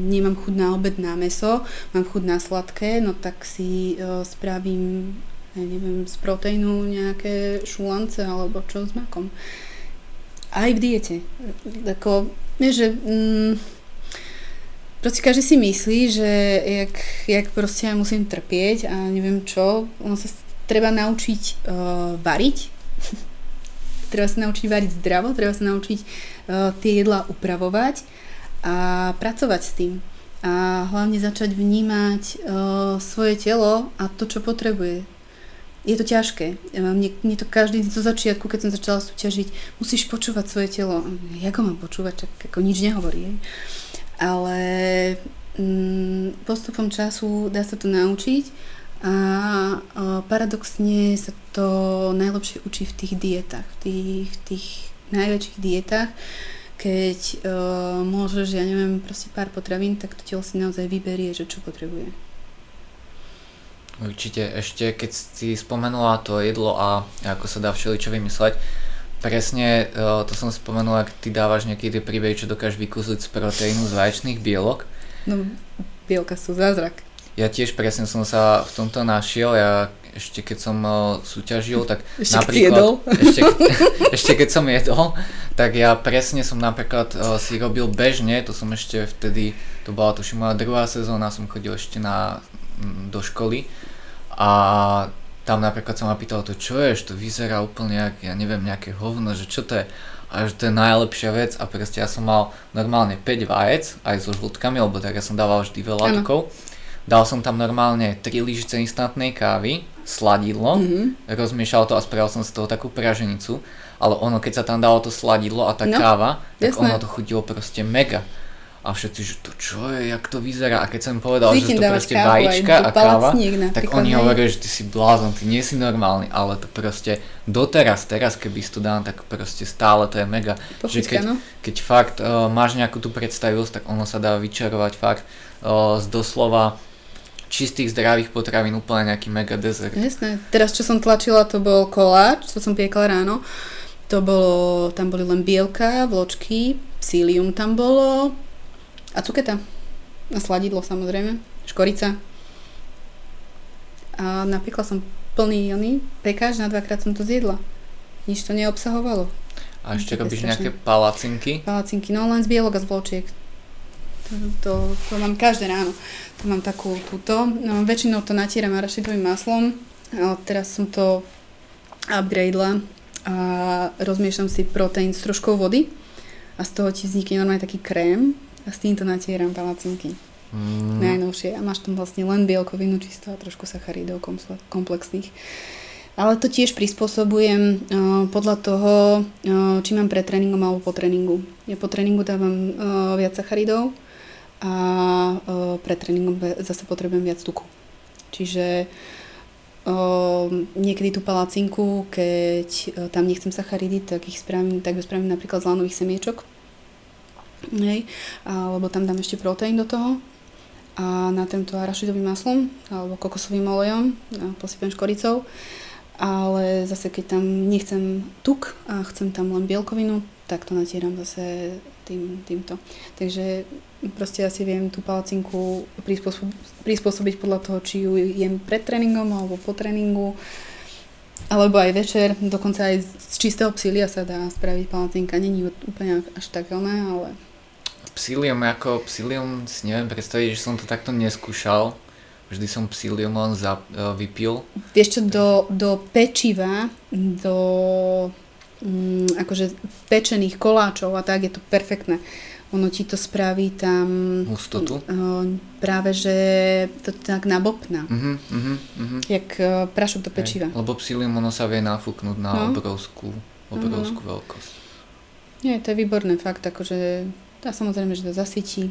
nemám chuť na obed na meso, mám chuť na sladké, no tak si uh, spravím ja neviem, z proteínu nejaké šulance alebo čo s makom. Aj v diete. Nie, že mm, proste každý si myslí, že jak, jak proste ja musím trpieť a neviem čo, ono sa treba naučiť uh, variť, treba sa naučiť variť zdravo, treba sa naučiť uh, tie jedlá upravovať a pracovať s tým. A hlavne začať vnímať uh, svoje telo a to, čo potrebuje je to ťažké. Mne, mne to každý zo začiatku, keď som začala súťažiť, musíš počúvať svoje telo. Jak ho mám počúvať, ako nič nehovorí. Ale mm, postupom času dá sa to naučiť a, a paradoxne sa to najlepšie učí v tých dietách, v tých, v tých najväčších dietách, keď uh, môžeš, ja neviem, proste pár potravín, tak to telo si naozaj vyberie, že čo potrebuje. Určite ešte, keď si spomenula to jedlo a ako sa dá všeličo vymysleť, presne e, to som spomenula, ak ty dávaš nejaký tie príbehy, čo dokážeš vykúsiť z proteínu z vaječných bielok. No, bielka sú zázrak. Ja tiež presne som sa v tomto našiel, ja ešte keď som uh, súťažil, tak ešte napríklad... Ešte, ešte keď som jedol, tak ja presne som napríklad uh, si robil bežne, to som ešte vtedy, to bola tuším moja druhá sezóna, som chodil ešte na, do školy a tam napríklad som ma pýtal, to čo je, to vyzerá úplne jak, ja neviem, nejaké hovno, že čo to je a že to je najlepšia vec a proste ja som mal normálne 5 vajec aj so žltkami, lebo tak ja som dával vždy veľa tukov. Dal som tam normálne 3 lyžice instantnej kávy, sladidlo, mm-hmm. rozmiešal to a spravil som z toho takú praženicu, ale ono keď sa tam dalo to sladidlo a tá no, káva, tak jasné. ono to chutilo proste mega a všetci, že to čo je, jak to vyzerá? A keď som povedal, Zvyknem že to proste vajíčka a káva, tak oni hovorili, že ty si blázon, ty nie si normálny, ale to proste doteraz, teraz keby si to dám, tak proste stále to je mega, Pochuťka, že keď, no? keď fakt uh, máš nejakú tú predstavivosť, tak ono sa dá vyčarovať fakt uh, z doslova čistých zdravých potravín úplne nejaký mega dezert. Jasné, teraz čo som tlačila, to bol koláč, čo som piekla ráno, to bolo, tam boli len bielka, vločky, psílium tam bolo, a cuketa. A sladidlo samozrejme. Škorica. A napríklad som plný oný pekáč, na dvakrát som to zjedla. Nič to neobsahovalo. A ešte robíš nejaké palacinky? Palacinky, no len z bielok a z vločiek. To, to, to mám každé ráno. To mám takú túto. No, väčšinou to natieram arašidovým maslom. A teraz som to upgradela a rozmiešam si proteín s troškou vody a z toho ti vznikne normálne taký krém a s týmto natieram palacinky. Mm, Najnovšie. A máš tam vlastne len bielkovinu čisto a trošku sacharidov komple- komplexných. Ale to tiež prispôsobujem uh, podľa toho, uh, či mám pred tréningom alebo po tréningu. Ja po tréningu dávam uh, viac sacharidov a uh, pred tréningom zase potrebujem viac tuku. Čiže uh, niekedy tú palacinku, keď uh, tam nechcem sacharidy, tak ich spravím, tak ju spravím napríklad z lanových semiečok. Hej, alebo tam dám ešte proteín do toho a na tento arašidovým maslom alebo kokosovým olejom a posypem škoricou. Ale zase keď tam nechcem tuk a chcem tam len bielkovinu, tak to natieram zase tým, týmto. Takže proste asi viem tú palacinku prispôsob- prispôsobiť podľa toho, či ju jem pred tréningom alebo po tréningu alebo aj večer, dokonca aj z čistého psília sa dá spraviť palacinka. Není úplne až tak oné, ale Psilium ako psilium si neviem predstaviť, že som to takto neskúšal. Vždy som psilium len za, e, vypil. Vieš čo, do, do pečiva, do mm, akože pečených koláčov a tak je to perfektné. Ono ti to spraví tam Hustotu? uh, práve, že to tak nabopná. Mhm, mhm, mhm. Jak uh, prašok do pečiva. Hej, Lebo psilium ono sa vie nafúknúť na No. obrovskú, obrovskú veľkosť. Nie, to je výborné, fakt, akože tá samozrejme, že to zasytí.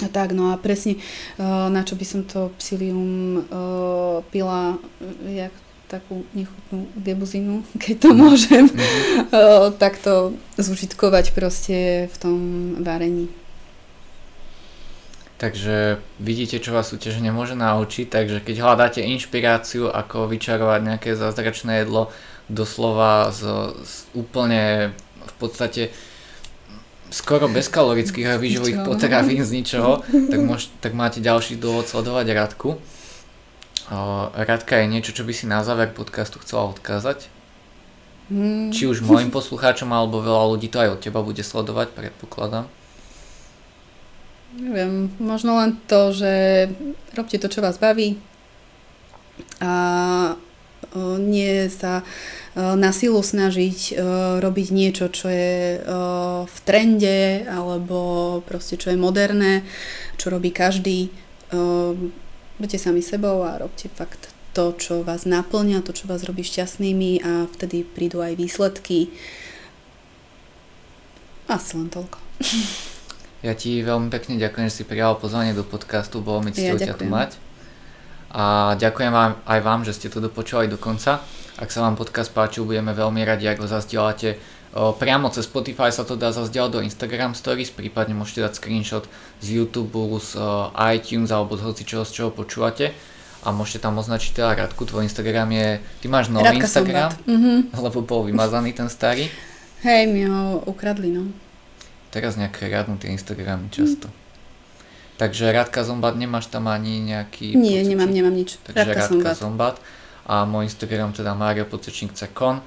A tak, no a presne uh, na čo by som to psilium uh, pila, uh, jak takú nechutnú gebuzinu, keď to môžem, Mhm. uh, takto zúžitkovať proste v tom varení. Takže vidíte, čo vás súťaž nemôže naučiť, takže keď hľadáte inšpiráciu, ako vyčarovať nejaké zázračné jedlo, doslova z, z úplne v podstate skoro bezkalorických a výživových potravín z ničoho, tak, môž, tak máte ďalší dôvod sledovať Radku. O, Radka je niečo, čo by si na záver podcastu chcela odkázať? Mm. Či už mojim poslucháčom, alebo veľa ľudí to aj od teba bude sledovať, predpokladám. Neviem, možno len to, že robte to, čo vás baví a nie sa o, na silu snažiť o, robiť niečo, čo je v trende alebo proste čo je moderné, čo robí každý. Buďte sami sebou a robte fakt to, čo vás naplňa, to, čo vás robí šťastnými a vtedy prídu aj výsledky. Asi len toľko. Ja ti veľmi pekne ďakujem, že si prijal pozvanie do podcastu, bolo mi Ja cťou ťa tu mať. A ďakujem vám, aj vám, že ste to dopočúvali do konca. Ak sa vám podcast páčil, budeme veľmi radi, ak ho zazdielate. Priamo cez Spotify sa to dá zazdieľať do Instagram Stories, prípadne môžete dať screenshot z YouTube, z iTunes alebo z hocičoho, z čoho počúvate. A môžete tam označiť teda Radku, tvoj Instagram je... Ty máš nový Radka Instagram. Mhm. lebo bol vymazaný ten starý. Hej, mi ho ukradli, no. Teraz nejaké radnú tie Instagramy často. Takže Radka Zombat, nemáš tam ani nejaký... Nie, pocit, nemám, nemám nič. Takže Radka Radka. Zombat. A môj Instagram teda Mario Pocečník Kon.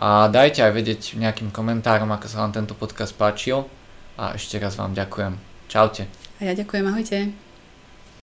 A dajte aj vedieť nejakým komentárom, ako sa vám tento podcast páčil. A ešte raz vám ďakujem. Čaute. A ja ďakujem, ahojte.